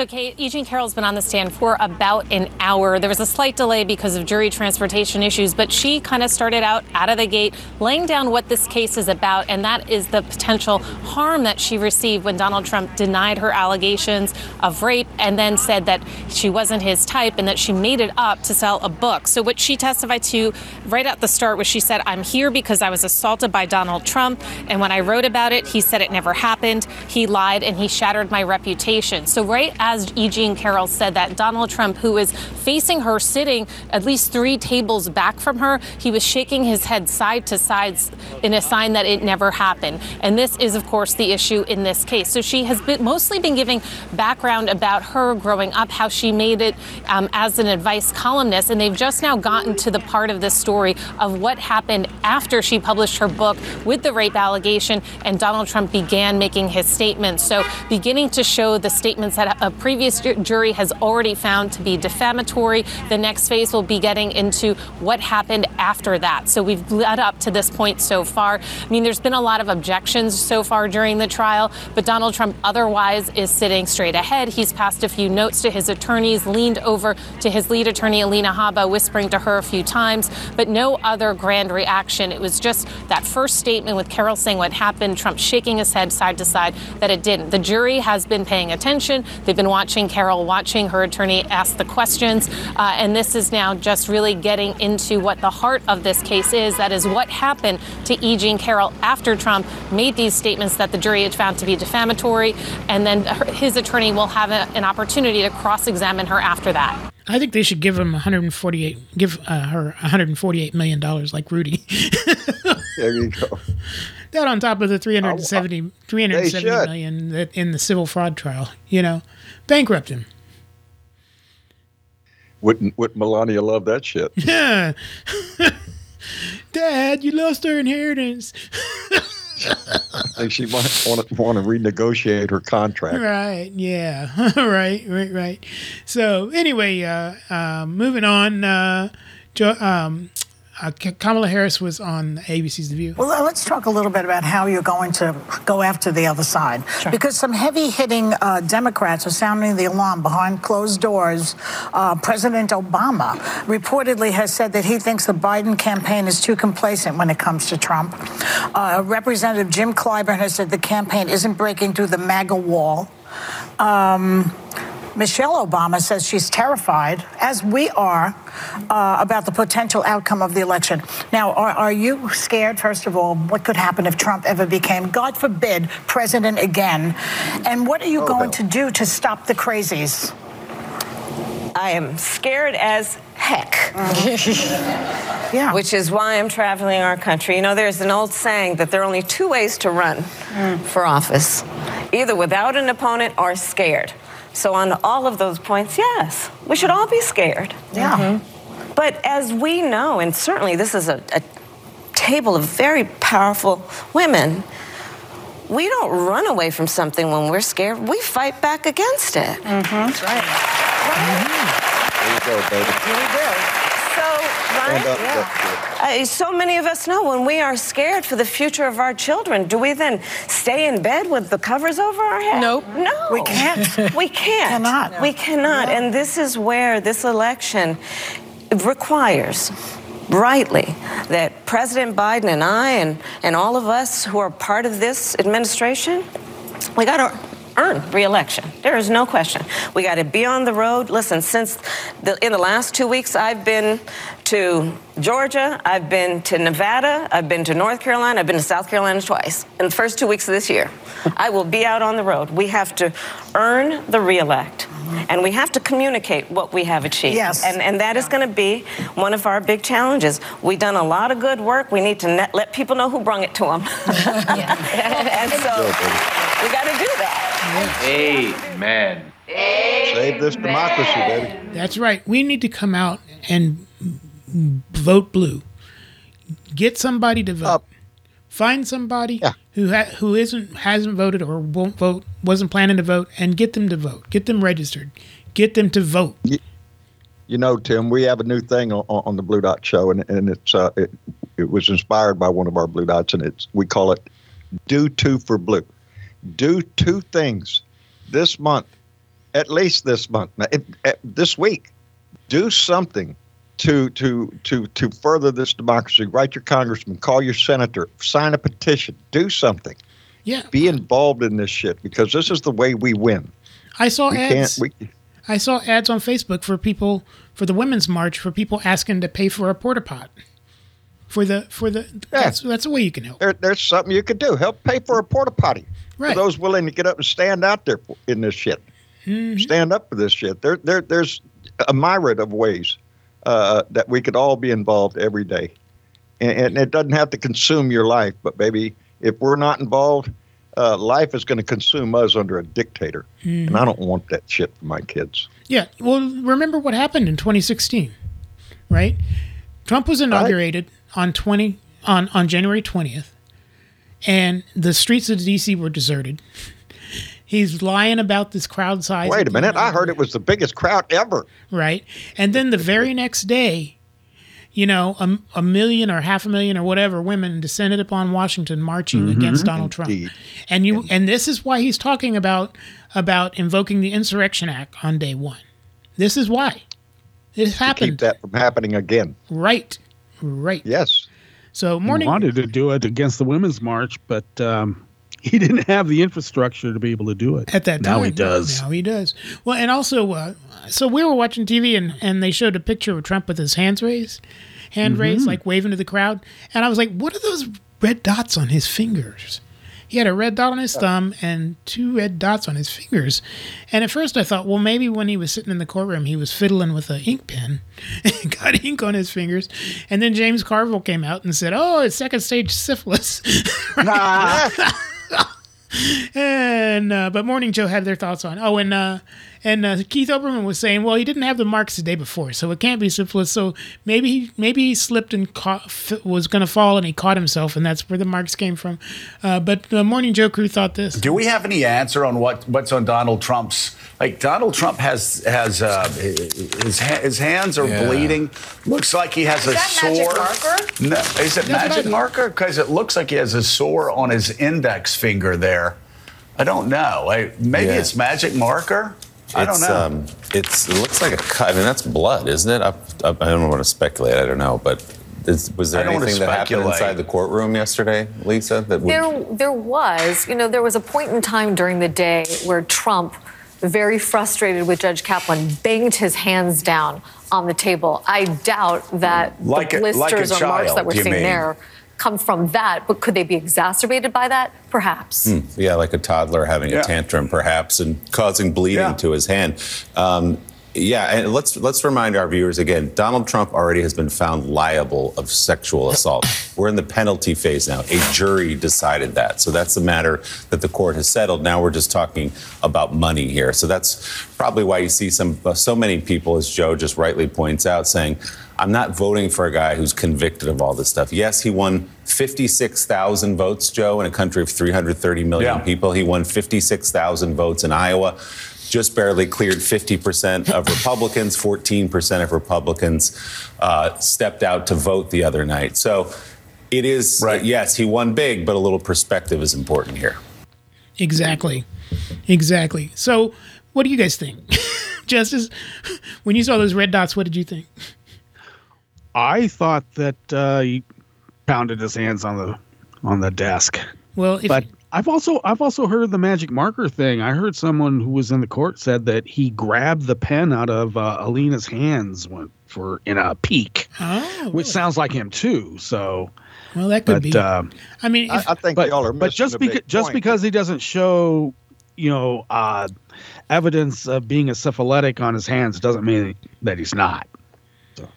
So, Kate, E. Jean Carroll's been on the stand for about an hour. There was a slight delay because of jury transportation issues, but she kind of started out out of the gate laying down what this case is about, and that is the potential harm that she received when Donald Trump denied her allegations of rape and then said that she wasn't his type and that she made it up to sell a book. So, what she testified to right at the start was she said, I'm here because I was assaulted by Donald Trump, and when I wrote about it, he said it never happened. He lied and he shattered my reputation. So, right as E. Jean Carroll said that, Donald Trump, who is facing her, sitting at least three tables back from her, he was shaking his head side to side in a sign that it never happened. And this is, of course, the issue in this case. So, she has been, mostly been giving background about her growing up, how she made it um, as an advice columnist, and they've just now gotten to the part of this story of what happened after she published her book with the rape allegation and Donald Trump began making his statements. So, beginning to show the statements that a previous jury has already found to be defamatory. The next phase will be getting into what happened after that. So, we've led up to this point so far. I mean, there's been a lot of objections so far during the trial, but Donald Trump otherwise is sitting straight ahead. He's passed a few notes to his attorneys, leaned over to his lead attorney, Alina Habba, whispering to her a few times, but no other grand reaction. It was just that first statement with Carroll saying what happened, Trump shaking his head side to side, that it didn't. The jury has been paying attention. They've been watching Carroll, watching her attorney ask the questions, uh, and this is now just really getting into what the heart of this case is. That is what happened to E. Jean Carroll after Trump made these statements that the jury had found to be defamatory, and then her, his attorney will have a, an opportunity to cross-examine her after that. I think they should give him 148, give uh, her 148 million dollars, like Rudy. There you go. that on top of the 370, They 370 should. million that in the civil fraud trial. You know, bankrupt him. Wouldn't would Melania love that shit? Yeah. Dad, you lost her inheritance. I think she might want to want to renegotiate her contract. Right. Yeah. right. Right. Right. So anyway, uh, uh, moving on. Uh, jo- um, uh, Kamala Harris was on ABC's The View. Well, let's talk a little bit about how you're going to go after the other side. Because some heavy hitting uh, Democrats are sounding the alarm behind closed doors. Uh, President Obama reportedly has said that he thinks the Biden campaign is too complacent when it comes to Trump. Uh, Representative Jim Clyburn has said the campaign isn't breaking through the MAGA wall. Um, Michelle Obama says she's terrified, as we are, uh, about the potential outcome of the election. Now, are, are you scared, first of all, what could happen if Trump ever became, God forbid, president again? And what are you going to do to stop the crazies? I am scared as heck. yeah. Which is why I'm traveling our country. You know, there's an old saying that there are only two ways to run for office either without an opponent or scared. So, on all of those points, yes, we should all be scared. Yeah. Mm-hmm. But as we know, and certainly this is a, a table of very powerful women, we don't run away from something when we're scared. We fight back against it. That's right. Mm-hmm. There you go, baby. So, right? Stand up, that's good. Uh, so many of us know when we are scared for the future of our children, do we then stay in bed with the covers over our head? Nope. No. We can't. We can't. Cannot. We cannot. And this is where this election requires rightly that President Biden and I and, and all of us who are part of this administration, we got to earn reelection. There is no question. We got to be on the road. Listen, since the, in the last two weeks, I've been to Georgia, I've been to Nevada, I've been to North Carolina, I've been to South Carolina twice in the first two weeks of this year. I will be out on the road. We have to earn the reelect. And we have to communicate what we have achieved. Yes. And, and that is going to be one of our big challenges. We've done a lot of good work. We need to net, let people know who brung it to them. and so we got to do that. Amen. Save this democracy, baby. That's right. We need to come out and vote blue. Get somebody to vote. Find somebody who ha- who isn't hasn't voted or won't vote, wasn't planning to vote, and get them to vote. Get them registered. Get them to vote. You know, Tim, we have a new thing on, on the Blue Dot Show, and, and it's uh, it, it was inspired by one of our Blue Dots, and it's we call it "Do Two for Blue." Do two things this month at least this month, it, it, this week, do something to to to to further this democracy. Write your congressman, call your senator, sign a petition, do something. Yeah. Be involved in this shit because this is the way we win. I saw We ads. We, I saw ads on Facebook for people for the women's march for people asking to pay for a porta pot. For the for the that's that's a way you can help. there, there's something you could do. Help pay for a porta potty Right. for those willing to get up and stand out there in this shit. Mhm. Stand up for this shit. There, there, there's a myriad of ways uh, that we could all be involved every day, and, and it doesn't have to consume your life. But maybe if we're not involved, uh, life is going to consume us under a dictator, Mhm. and I don't want that shit for my kids. Yeah. Well, remember what happened in 2016, right? Trump was inaugurated on 20 on on January 20th, and the streets of DC were deserted. He's lying about this crowd size. Wait a minute, I heard it was the biggest crowd ever. right? And then the very next day, you know, a, a million or half a million or whatever women descended upon Washington marching Mhm. against Donald Trump. Indeed. And you and this is why he's talking about about invoking the Insurrection Act on day one. This is why. This To happened. keep that from happening again. Right. Right. Yes. So morning. He wanted to do it against the women's march, but um, he didn't have the infrastructure to be able to do it. at that time. now he does. Now he does. Well, and also, uh, so we were watching TV and, and they showed a picture of Trump with his hands raised, hand raised, Mhm. like waving to the crowd. And I was like, what are those red dots on his fingers? He had a red dot on his thumb and two red dots on his fingers. And at first I thought, well, maybe when he was sitting in the courtroom, he was fiddling with an ink pen and got ink on his fingers. And then James Carville came out and said, oh, it's second stage syphilis. and uh, but Morning Joe had their thoughts on. Oh, and uh, and uh, Keith Olbermann was saying, well, he didn't have the marks the day before, so it can't be syphilis. So maybe he maybe he slipped and caught, was going to fall, and he caught himself, and that's where the marks came from. Uh, but the Morning Joe crew thought this. Do we have any answer on what, what's on Donald Trump's? Like Donald Trump has has uh, his his hands are Yeah. bleeding. Looks like he has a sore. Marker? No, is it magic marker? Because it looks like he has a sore on his index finger there. I don't know. I, maybe Yeah. it's magic marker. I don't It's, know. Um, it's it looks like a cut. I mean, that's blood, isn't it? I, I, I don't want to speculate. I don't know, but is, was there I anything that happened inside the courtroom yesterday, Lisa? That would, There, there was, you know, there was a point in time during the day where Trump, very frustrated with Judge Kaplan, banged his hands down on the table. I doubt that Like the a- like a blisters or marks that we're seeing mean? there come from that. But could they be exacerbated by that? Perhaps. Hmm, yeah, like a toddler having Yeah. a tantrum, perhaps, and causing bleeding to his hand. Um, yeah, and let's let's remind our viewers again. Donald Trump already has been found liable of sexual assault. We're in the penalty phase now. A jury decided that, so that's the matter that the court has settled. Now we're just talking about money here. So that's probably why you see some uh, so many people, as Joe just rightly points out, saying. I'm not voting for a guy who's convicted of all this stuff. Yes, he won 56,000 votes, Joe, in a country of 330 million Yeah. people. He won 56,000 votes in Iowa, just barely cleared 50% of Republicans, 14% of Republicans uh, stepped out to vote the other night. So it is, right. yes, he won big, but a little perspective is important here. Exactly. Exactly. So, what do you guys think? Justice, when you saw those red dots, what did you think? I thought that uh, he pounded his hands on the on the desk. Well, if, but I've also I've also heard the magic marker thing. I heard someone who was in the court said that he grabbed the pen out of uh, Alina's hands when, for in a peek, Oh, which sounds like him too. So, well, that could but, be. um, I mean, if, think but, y'all are but just because just point. because he doesn't show, you know, uh, evidence of being a syphilitic on his hands doesn't mean that he's not. So,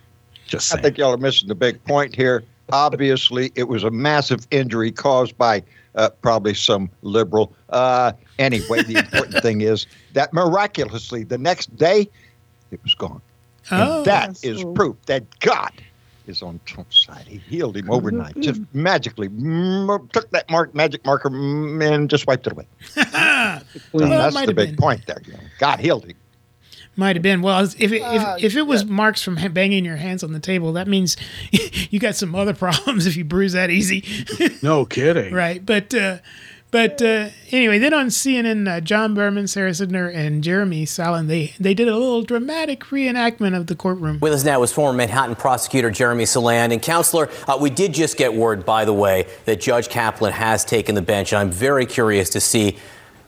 just I think y'all are missing the big point here. Obviously, it was a massive injury caused by uh, probably some liberal. Uh, anyway, the important thing is that miraculously, the next day, it was gone. Oh, and that is proof that God is on Trump's side. He healed him overnight, just magically mm, took that mark, magic marker mm, and just wiped it away. Well, that's the big been. point there. You know. God healed him. Might have been. Well, if it, Uh, if, if it was marks from banging your hands on the table, that means you got some other problems if you bruise that easy. no kidding. right. But uh, But uh, anyway, then on CNN, uh, John Berman, Sarah Sidner, and Jeremy Saland, they, they did a little dramatic reenactment of the courtroom. With us now is former Manhattan prosecutor Jeremy Saland. And, Counselor, uh, we did just get word, by the way, that Judge Kaplan has taken the bench. And I'm very curious to see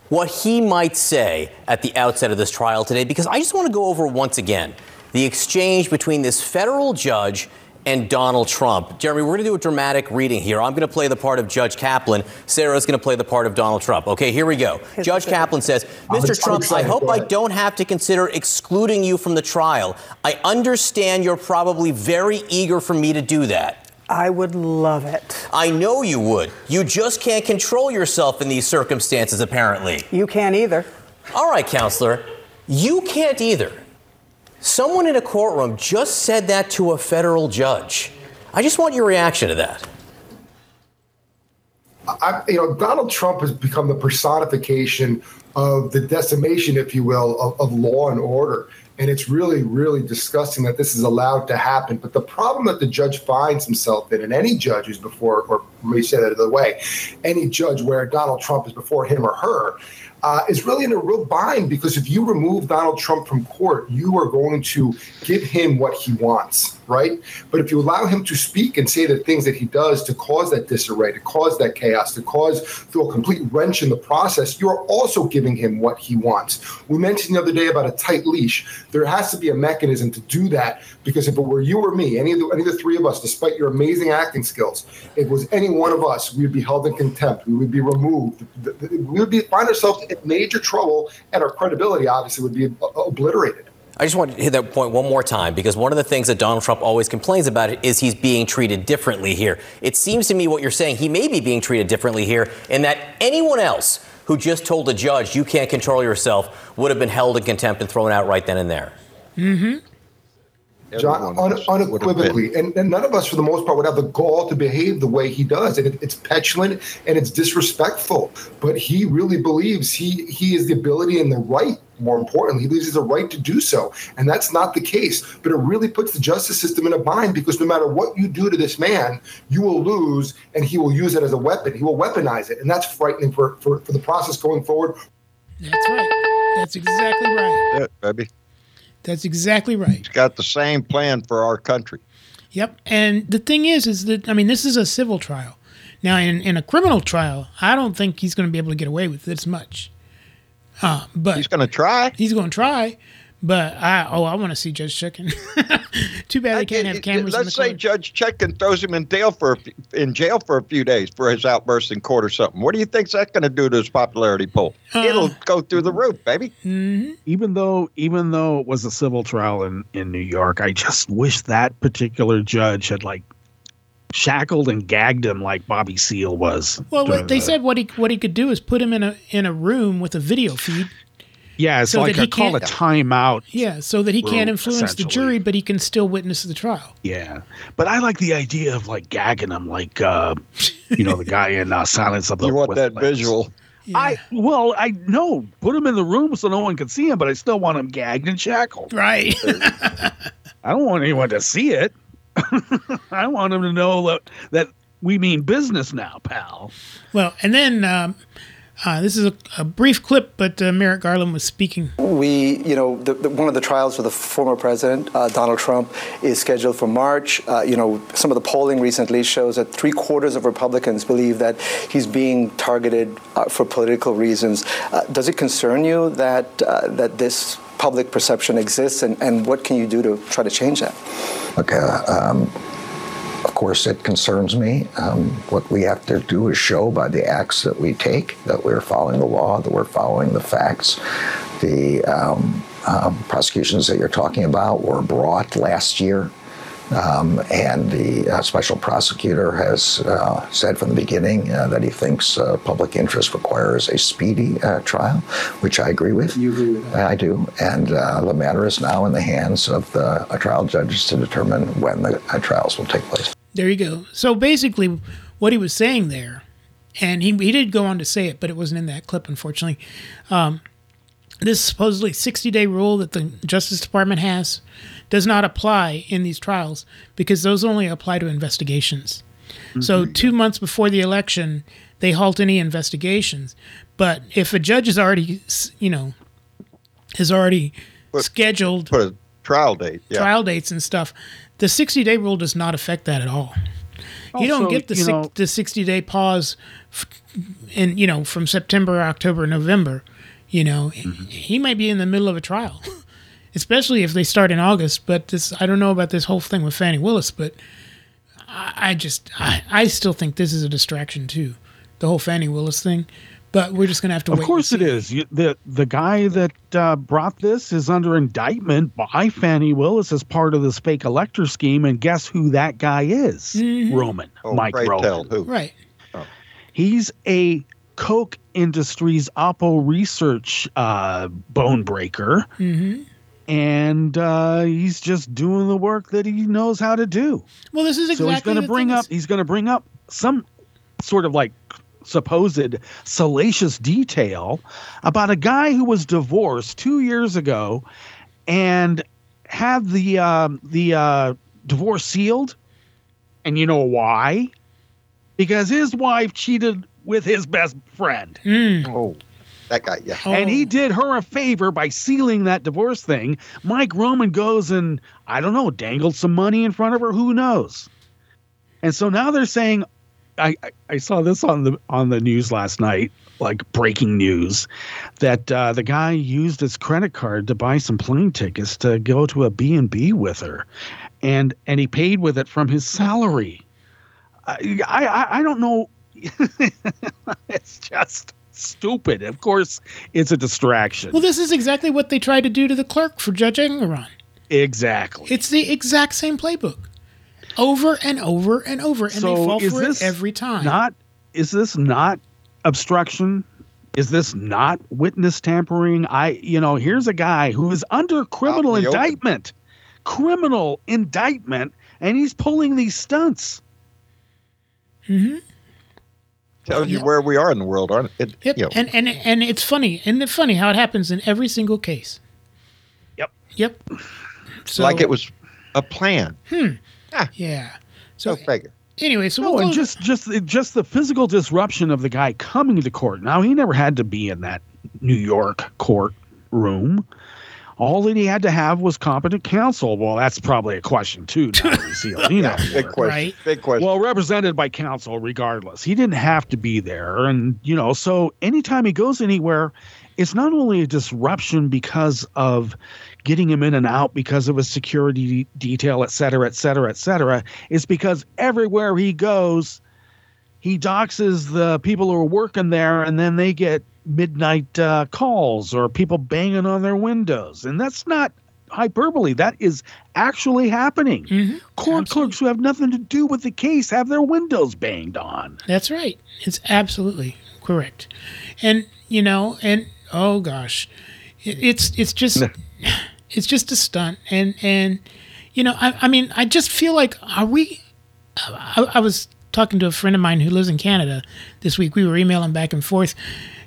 what he might say at the outset of this trial today, because I just want to go over once again the exchange between this federal judge and Donald Trump. Jeremy, we're going to do a dramatic reading here. I'm going to play the part of Judge Kaplan. Sarah's going to play the part of Donald Trump. Okay, here we go. Judge Kaplan says, Mr. Trump, I hope I don't have to consider excluding you from the trial. I understand you're probably very eager for me to do that. I would love it. I know you would. You just can't control yourself in these circumstances, apparently. You can't either. All right, counselor. You can't either. Someone in a courtroom just said that to a federal judge. I just want your reaction to that. I, you know, Donald Trump has become the personification of the decimation, if you will, of, of law and order. And it's really, really disgusting that this is allowed to happen. But the problem that the judge finds himself in, and any judge who's before, or let me say that another way, any judge where Donald Trump is before him or her, uh, is really in a real bind because if you remove Donald Trump from court, you are going to give him what he wants, right? But if you allow him to speak and say the things that he does to cause that disarray, to cause that chaos, to cause through a complete wrench in the process, you are also giving him what he wants. We mentioned the other day about a tight leash. There has to be a mechanism to do that because if it were you or me, any of the, any of the three of us, despite your amazing acting skills, if it was any one of us, we would be held in contempt. We would be removed. We would be find ourselves in major trouble, and our credibility obviously would be obliterated. I just want to hit that point one more time because one of the things that Donald Trump always complains about is he's being treated differently here. It seems to me what you're saying, he may be being treated differently here in that anyone else who just told a judge you can't control yourself would have been held in contempt and thrown out right then and there. Mm-hmm. John, un- unequivocally, and, and none of us, for the most part, would have the gall to behave the way he does, and it, it's petulant and it's disrespectful. But he really believes he he has the ability and the right. More importantly, he believes he has a right to do so, and that's not the case. But it really puts the justice system in a bind because no matter what you do to this man, you will lose, and he will use it as a weapon. He will weaponize it, and that's frightening for for, for the process going forward. That's right. That's exactly right. Yeah, baby. That's exactly right. He's got the same plan for our country. Yep. And the thing is, is that I mean, this is a civil trial. Now, in, in a criminal trial, I don't think he's going to be able to get away with this much. Uh, but he's going to try. He's going to try. But I oh, I want to see Judge Chicken. Too bad they can't have cameras. in Let's the say Judge Chutkan throws him in jail for a few, in jail for a few days for his outburst in court or something. What do you think's that going to do to his popularity poll? Uh, It'll go through the roof, baby. Mm-hmm. Even though, even though it was a civil trial in in New York, I just wish that particular judge had like shackled and gagged him like Bobby Seale was. Well, they the- said what he what he could do is put him in a in a room with a video feed. Yeah, it's so like that a he call a can't- timeout. Yeah, so that he room, can't influence the jury, but he can still witness the trial. Yeah, but I like the idea of like gagging him, like uh, you know the guy in uh, Silence of the. You want that Whistles. visual? I well, I know. Put him in the room so no one can see him, but I still want him gagged and shackled. Right. I don't want anyone to see it. I want him to know that, that we mean business now, pal. Well, and then um, uh, this is a, a brief clip, but uh, Merrick Garland was speaking. We, you know, the, the, one of the trials for the former president, uh, Donald Trump, is scheduled for March. Uh, you know, some of the polling recently shows that three quarters of Republicans believe that he's being targeted uh, for political reasons. Uh, does it concern you that uh, that this public perception exists, and, and what can you do to try to change that? Okay. Um, of course, it concerns me. Um, what we have to do is show by the acts that we take that we're following the law, that we're following the facts. The um, um, prosecutions that you're talking about were brought last year. Um, and the uh, special prosecutor has uh, said from the beginning uh, that he thinks uh, public interest requires a speedy uh, trial, which I agree with. You agree with I do. And uh, the matter is now in the hands of the trial judges to determine when the uh, trials will take place. There you go. So basically, what he was saying there, and he, he did go on to say it, but it wasn't in that clip, unfortunately. Um, this supposedly 60 day rule that the Justice Department has does not apply in these trials because those only apply to investigations. So, two months before the election, they halt any investigations. But if a judge is already, you know, has already scheduled Put a trial date. Yeah. trial dates and stuff, the 60 day rule does not affect that at all. you don't get the you six, know- the 60 day pause f- in you know from September, October, November. You know, mm-hmm. he might be in the middle of a trial, especially if they start in August. But this, I don't know about this whole thing with Fani Willis, but I, I just, I, I still think this is a distraction too, the whole Fani Willis thing. But we're just gonna have to Of course it is. You, the the guy that uh, brought this is under indictment by Fani Willis as part of this fake elector scheme, and guess who that guy is? Mm-hmm. Roman, Oh, Mike pray Roman. tell who. Right. He's a Koch Industries Oppo Research uh, bone breaker, hmm and uh, he's just doing the work that he knows how to do. Well, this is exactly. so he's going to bring up he's going to bring up some sort of like supposed salacious detail about a guy who was divorced two years ago and had the um, the uh, divorce sealed and you know why because his wife cheated with his best friend Oh, that guy. Yeah. and he did her a favor by sealing that divorce thing. Mike Roman goes and I don't know, dangled some money in front of her. Who knows? And so now they're saying, I, I, saw this on the on the news last night, like breaking news, that uh, the guy used his credit card to buy some plane tickets to go to a B and B with her, and and he paid with it from his salary. I I, I don't know. it's just stupid. Of course, it's a distraction. Well, this is exactly what they tried to do to the clerk for Judge Engoron. Exactly. It's the exact same playbook, over and over and over, and they fall is for this it every time. Not is this not obstruction? Is this not witness tampering? I you know, here's a guy who is under criminal in the open. indictment. Criminal indictment and he's pulling these stunts. Mm-hmm. Tells you where we are in the world, aren't it? it Yep. you know, And and and it's funny, and it's funny how it happens in every single case. Yep. Yep. So, like it was a plan. Hmm. Ah. Yeah. So Go figure. anyway, so No, we'll and go- just just just the physical disruption of the guy coming to court. Now he never had to be in that New York court room. All that he had to have was competent counsel. Well, that's probably a question too. Now that see Alina Big here. question. Right. Big question. Well, represented by counsel, regardless. He didn't have to be there. And, you know, so anytime he goes anywhere, it's not only a disruption because of getting him in and out because of a security de- detail, et cetera, et cetera, et cetera. is because everywhere he goes, he doxes the people who are working there and then they get midnight uh, calls or people banging on their windows. And that's not hyperbole. That is actually happening. Mm-hmm. Court clerks who have nothing to do with the case have their windows banged on. That's right. It's absolutely correct. And you know, and oh gosh, it, it's it's just it's just a stunt. And and you know, I, I mean, I just feel like are we? I, I was talking to a friend of mine who lives in Canada this week. We were emailing back and forth.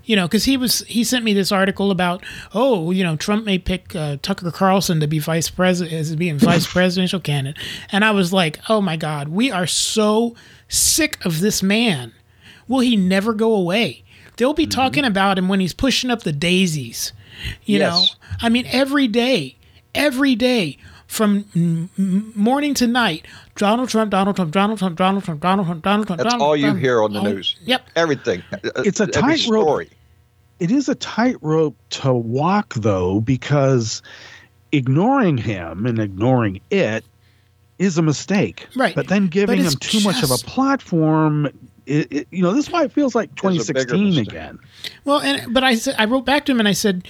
You know, because he was he sent me this article about oh you know Trump may pick uh, Tucker Carlson to be vice president as being vice presidential candidate, and I was like oh my God we are so sick of this man. Will he never go away? They'll be talking about him when he's pushing up the daisies. You Yes. know, I mean, every day, every day, from m- m- morning to night, Donald Trump, Donald Trump, Donald Trump, Donald Trump, Donald Trump, Donald Trump. That's Donald all you hear on the news. Yep. Everything. Uh, uh, it's a Every tightrope. story. It is a tightrope to walk, though, because ignoring him and ignoring it is a mistake. Right. But then giving it's him too much of a platform, it, it, you know, this is why it feels like 2016 again. Well, and but I said I wrote back to him and I said,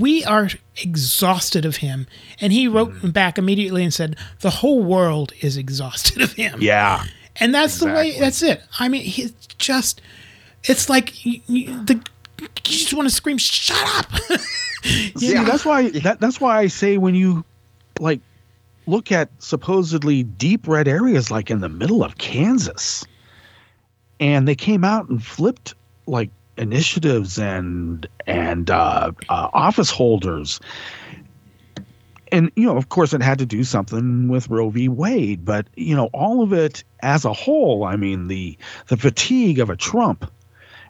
"We are exhausted of him," and he wrote Mm. back immediately and said, "The whole world is exhausted of him." Yeah. And that's the way. That's it. I mean, he's just. It's like you, you, the. You just want to scream, "Shut up!" See, that's why that, that's why I say when you like look at supposedly deep red areas like in the middle of Kansas and they came out and flipped like initiatives and and uh, uh, office holders. And you know of course it had to do something with Roe v. Wade but you know all of it as a whole I mean the the fatigue of a Trump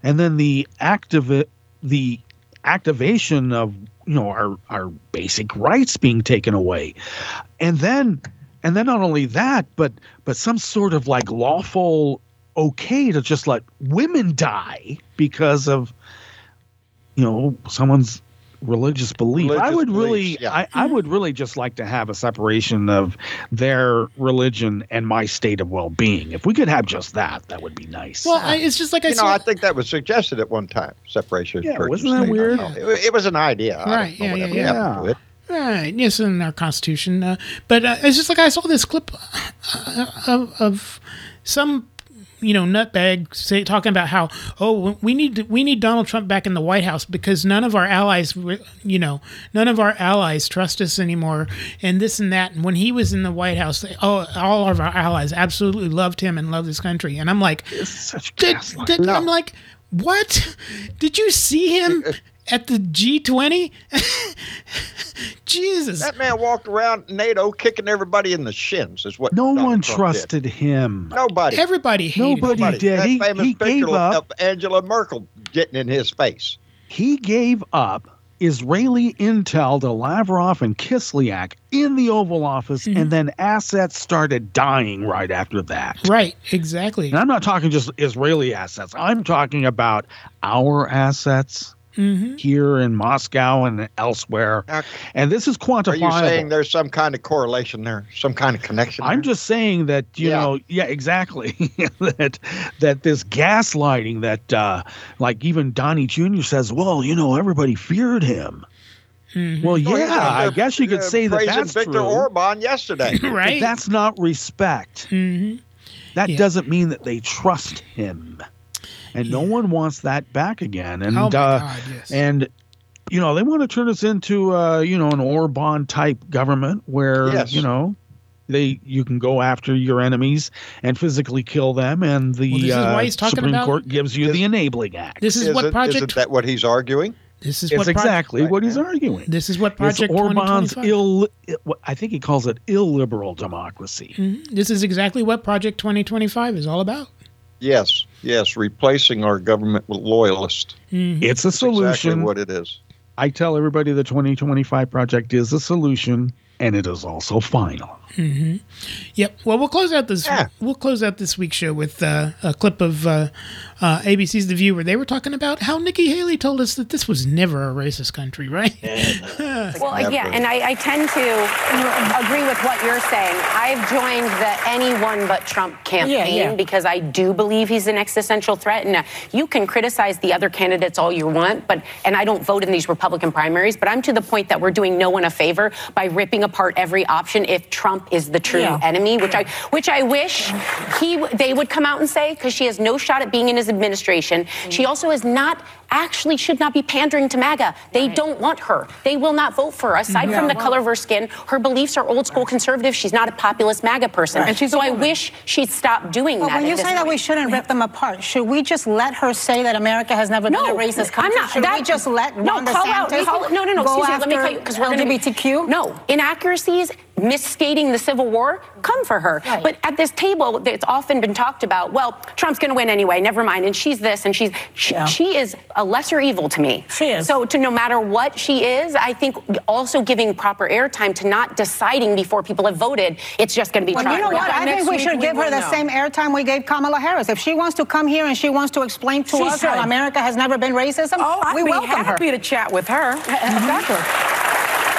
and then the active the activation of you know our our basic rights being taken away, and then and then not only that, but but some sort of like lawful okay to just let women die because of you know someone's religious belief. I Religious would really, yeah. I, I would really just like to have a separation of their religion and my state of well-being. If we could have just that, that would be nice. Well, I, it's just like I you know, saw. I think that was suggested at one time. Separation. Yeah, church wasn't that state. weird? I don't know. It, it was an idea. I Right, don't yeah, yeah, it. Right. Yes, in our Constitution. Uh, but uh, it's just like I saw this clip uh, of, of some, you know, nutbag say, talking about how oh we need to, we need Donald Trump back in the White House because none of our allies, you know, none of our allies trust us anymore, and this and that. And when he was in the White House, they, oh, all of our allies absolutely loved him and loved this country. And I'm like, did, did, I'm like, what? Did you see him? At the G20, Jesus! That man walked around NATO kicking everybody in the shins. Is what no Donald one Trump trusted him. Nobody. Everybody hated Nobody him. did. That He, famous he picture gave of- up. of Angela Merkel getting in his face. He gave up Israeli intel to Lavrov and Kislyak in the Oval Office, Mm-hmm. and then assets started dying right after that. Right, exactly. And I'm not talking just Israeli assets. I'm talking about our assets Mhm. here in Moscow and elsewhere. And this is quantifiable. Are you saying there's some kind of correlation there, some kind of connection? I'm there? just saying that you Yeah. know, yeah, exactly. that that this gaslighting that uh like even Donnie Jr. says, well, you know, everybody feared him. Well, Oh, yeah, yeah, I guess you could they're say that praising that's Victor true. Orban yesterday. But that's not respect. Mm-hmm. That doesn't mean that they trust him, and no one wants that back again. And Oh my uh, God, yes. and you know they want to turn us into uh, you know an Orban type government where Yes. you know they you can go after your enemies and physically kill them, and the Well, this is uh, why he's Supreme about- Court gives you the enabling act. This is, what Isn't- Project. Isn't that what he's arguing? this is it's what Project- exactly what he's arguing. This is what It's Project Orban's ill. I think he calls it illiberal democracy. Mhm. This is exactly what Project 2025 is all about. Yes, yes, replacing our government with loyalists. Mhm. It's a That's exactly solution. what it is. I tell everybody the 2025 project is a solution and it is also final. Hmm Yep. Well, we'll close out this. We'll close out this week's show with uh, a clip of uh, uh, ABC's The View, where they were talking about how Nikki Haley told us that this was never a racist country, right? Well, yeah, and I, I tend to agree with what you're saying. I've joined the anyone but Trump campaign Yeah, yeah. because I do believe he's an existential threat. And uh, you can criticize the other candidates all you want, but and I don't vote in these Republican primaries, but I'm to the point that we're doing no one a favor by ripping apart every option if Trump is the true Yeah. enemy, which I which I wish he they would come out and say because she has no shot at being in his administration. She also is not actually should not be pandering to MAGA. They don't want her. They will not vote for her. Aside Yeah. from the color of her skin, her beliefs are old school conservative. She's not a populist MAGA person. Right. And she's so I wish she'd stop doing But that. when you say that we shouldn't rip them apart, should we just let her say that America has never No, been a racist country? I'm not. Should that, we just let no Ron call out? Call, no, no, no. Excuse me. Let me tell you because we're LGBTQ. No inaccuracies, misstating the Civil War. Come for her. Right. But at this table, it's often been talked about. Well, Trump's going to win anyway. Never mind. And she's this, and she's she, she is a lesser evil to me. She is. So to no matter what she is, I think also giving proper airtime to not deciding before people have voted. It's just going to be. Well, you know what? I think we should give her the same airtime we gave Kamala Harris. If she wants to come here and she wants to explain to She us how. America has never been racism, Oh, I'd we be welcome happy her. to chat with her. Exactly.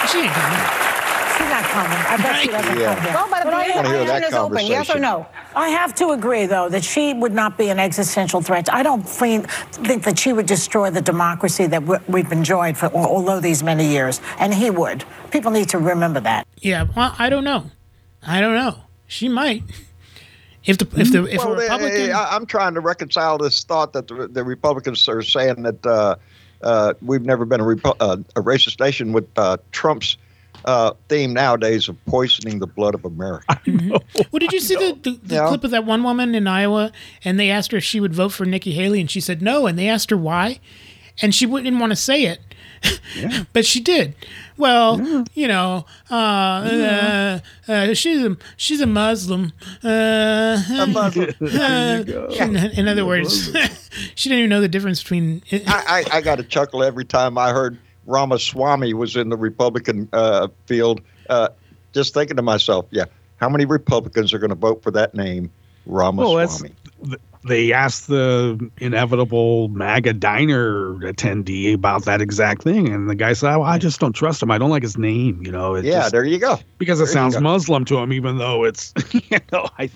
She ain't coming. She's not coming. I bet she doesn't Yeah. come here. Well, but But I the wanna hear that invitation is open. Yes or conversation. no? I have to agree, though, that she would not be an existential threat. I don't think, think that she would destroy the democracy that we- we've enjoyed for all, all these many years, and he would. People need to remember that. Yeah. Well, I don't know. I don't know. She might. If the if the if well, a Republican. eh, I, I'm trying to reconcile this thought that the, the Republicans are saying that uh, uh, we've never been a, Repu- uh, a racist nation with uh, Trump's uh, theme nowadays of poisoning the blood of America. Well, did you see the, the, the Yeah. clip of that one woman in Iowa, and they asked her if she would vote for Nikki Haley, and she said no, and they asked her why, and she wouldn't want to say it, but she did. Well, you know, uh, uh, uh, she's a she's a Muslim. Uh, A Muslim. uh, in, in other words, she didn't even know the difference between. I, I, I got a chuckle every time I heard Ramaswamy was in the Republican uh, field. Uh, just thinking to myself, yeah, how many Republicans are going to vote for that name, Ramaswamy? Well, they asked the inevitable MAGA diner attendee about that exact thing, and the guy said, oh, "I just don't trust him. I don't like his name. You know, it yeah, just- there you go. because it There you sounds. Muslim to him, even though it's you know I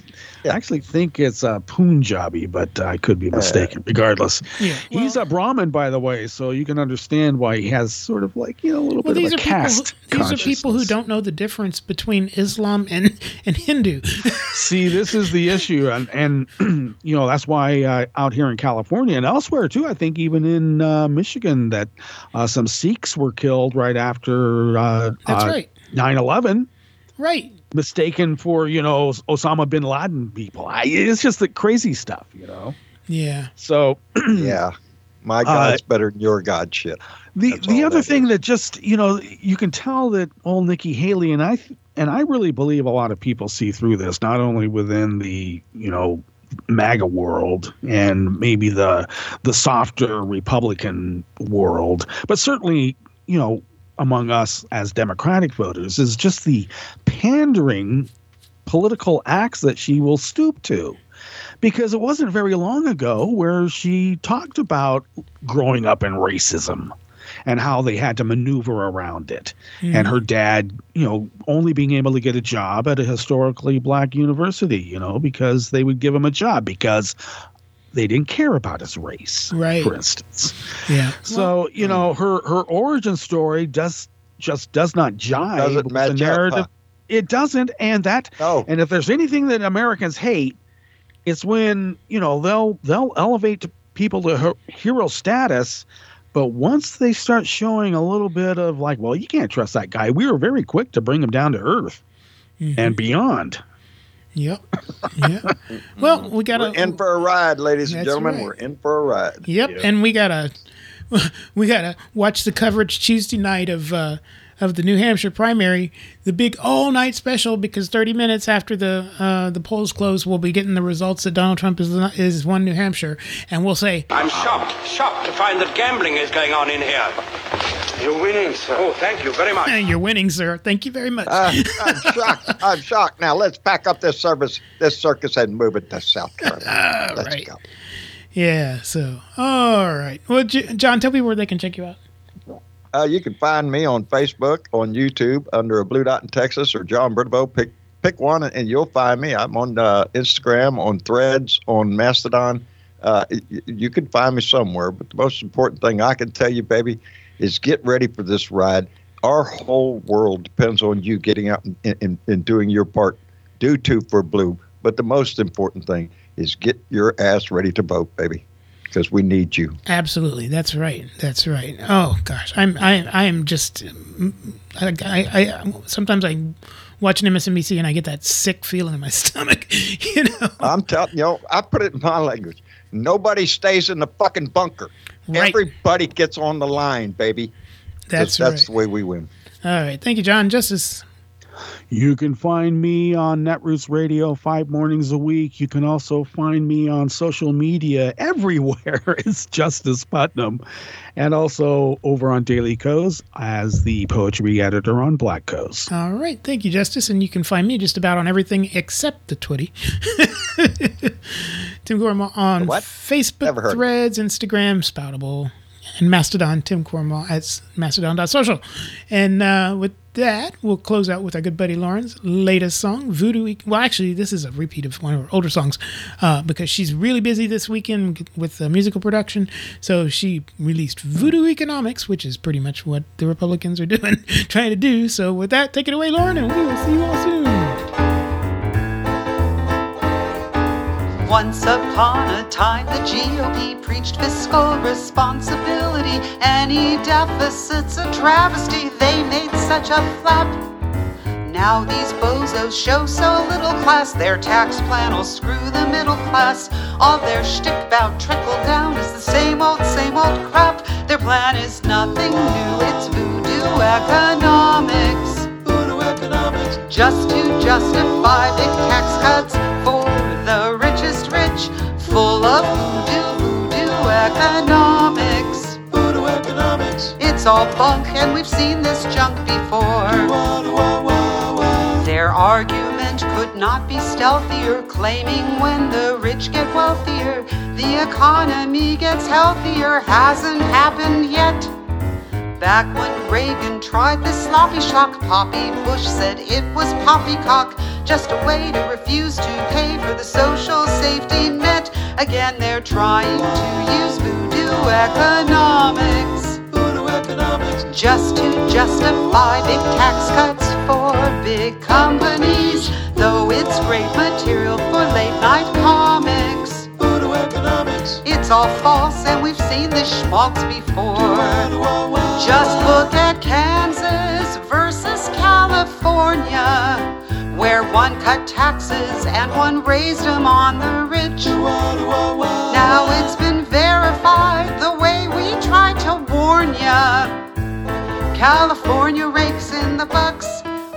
actually think it's uh, Punjabi, but I could be mistaken. Regardless, Yeah, he's a Brahmin, by the way, so you can understand why he has sort of like you know a little Well, bit these of are a people. Who, these are people who don't know the difference between Islam and and Hindu. See, this is the issue, and and you know that's why uh, out here in California and elsewhere too. I think even in uh, Michigan that uh, some Sikhs were killed right after uh, That's uh, right. 9/11. right. Mistaken for you know Osama bin Laden people. I, it's just the crazy stuff, you know. Yeah. So yeah, my uh, God's better than your God shit. the That's the all other that thing that just you know you can tell that old Nikki Haley and I th- and I really believe a lot of people see through this, not only within the you know MAGA world and maybe the the softer Republican world, but certainly you know among us as Democratic voters is just the pandering political acts that she will stoop to. Because it wasn't very long ago where she talked about growing up in racism and how they had to maneuver around it. Hmm. And her dad, you know, only being able to get a job at a historically black university, you know, because they would give him a job because they didn't care about his race, Right. for instance. Yeah. So you know her her origin story does just does not jive Doesn't with the match up, narrative. huh? It doesn't, and that Oh. and if there's anything that Americans hate, it's when you know they'll they'll elevate people to her- hero status. But once they start showing a little bit of like, well, you can't trust that guy. We were very quick to bring him down to earth mm-hmm. and beyond. Yep. Yeah. well, we got We're in for a ride, ladies and gentlemen. right. We're in for a ride. Yep, and we gotta we gotta watch the coverage Tuesday night of uh, of the New Hampshire primary, the big all night special because thirty minutes after the uh, the polls close, we'll be getting the results that Donald Trump is is won New Hampshire, and we'll say I'm shocked, shocked to find that gambling is going on in here. You're winning, sir. Oh, thank you very much. "Eh, "You're winning, sir. Thank you very much." Uh, I'm shocked. I'm shocked. Now let's pack up this service, this circus, and move it to South Carolina. let's right. go. yeah. So, all right. Well, J- John, tell people where they can check you out. Uh, you can find me on Facebook, on YouTube under a blue dot in Texas or John Bridevaux. Pick pick one, and you'll find me. I'm on uh, Instagram, on Threads, on Mastodon. Uh, you can find me somewhere. But the most important thing I can tell you, baby, is get ready for this ride. Our whole world depends on you getting out and, and, and doing your part. Do too for blue. But the most important thing is get your ass ready to vote, baby, because we need you. Absolutely, that's right. That's right. Oh gosh, I'm I I am just I, I, I sometimes I watching MSNBC and I get that sick feeling in my stomach. You know, I'm telling you, know, I put it in my language. Nobody stays in the fucking bunker. Everybody gets on the line, baby. That's that's right. the way we win. All right, thank you, John. Justice. You can find me on Netroots Radio five mornings a week. You can also find me on social media everywhere. It's Justice Putnam. And also over on Daily Kos as the poetry editor on Black Kos. All right, thank you, Justice. And you can find me just about on everything except the Twitty. Tim Corrimal on Facebook, Threads, Instagram, Spoutible, and Mastodon. Tim Corrimal at mastodon.social. And uh, with that, we'll close out with our good buddy Lauren's latest song, Voodoo. Well, actually, this is a repeat of one of her older songs uh, because she's really busy this weekend with uh, musical production. So she released Voodoo Economics, which is pretty much what the Republicans are doing, trying to do. So with that, take it away, Lauren, and we will see you all soon. Once upon a time, the GOP preached fiscal responsibility. Any deficit's a travesty, they made such a flap. Now these bozos show so little class, their tax plan will screw the middle class. All their shtick about trickle down is the same old, same old crap. Their plan is nothing new, it's voodoo economics. Voodoo economics. Just to justify big tax cuts for the rich, full of voodoo, voodoo economics. Voodoo economics. It's all bunk, and we've seen this junk before. Their argument could not be stealthier, claiming when the rich get wealthier, the economy gets healthier. Hasn't happened yet. Back when Reagan tried this sloppy shock, Poppy Bush said it was poppycock, just a way to refuse to pay for the social safety net. Again, they're trying to use voodoo economics. Voodoo economics. Just to justify big tax cuts for big companies, though it's great material for late night comics. It's all false, and we've seen this schmaltz before. Just look at Kansas versus California, where one cut taxes and one raised them on the rich. Now it's been verified the way we tried to warn ya. California rakes in the bucks,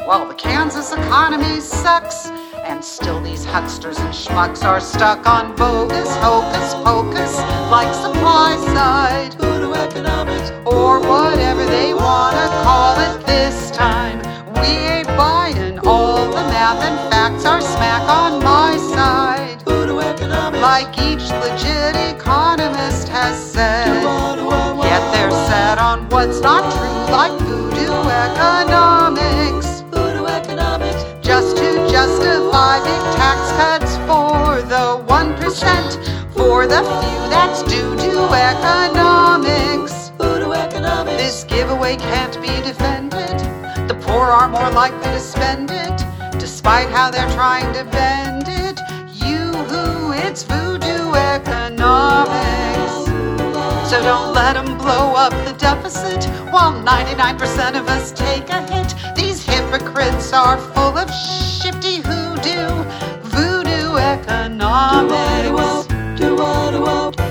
while the Kansas economy sucks. And still these hucksters and schmucks are stuck on bogus hocus pocus, like supply side voodoo economics, or whatever they wanna call it this time. We ain't buying all the math and facts are smack on my side. Voodoo economics, like each legit economist has said. Yet they're set on what's not true, like voodoo economics. Just to justify tax cuts for the 1%, for the few that's due to economics. Voodoo economics. This giveaway can't be defended. The poor are more likely to spend it, despite how they're trying to bend it. You who, it's voodoo economics. So don't let them blow up the deficit while 99% of us take a hit hypocrites are full of shifty hoodoo, voodoo economics. Do-wa-do-wa, do-wa-do-wa.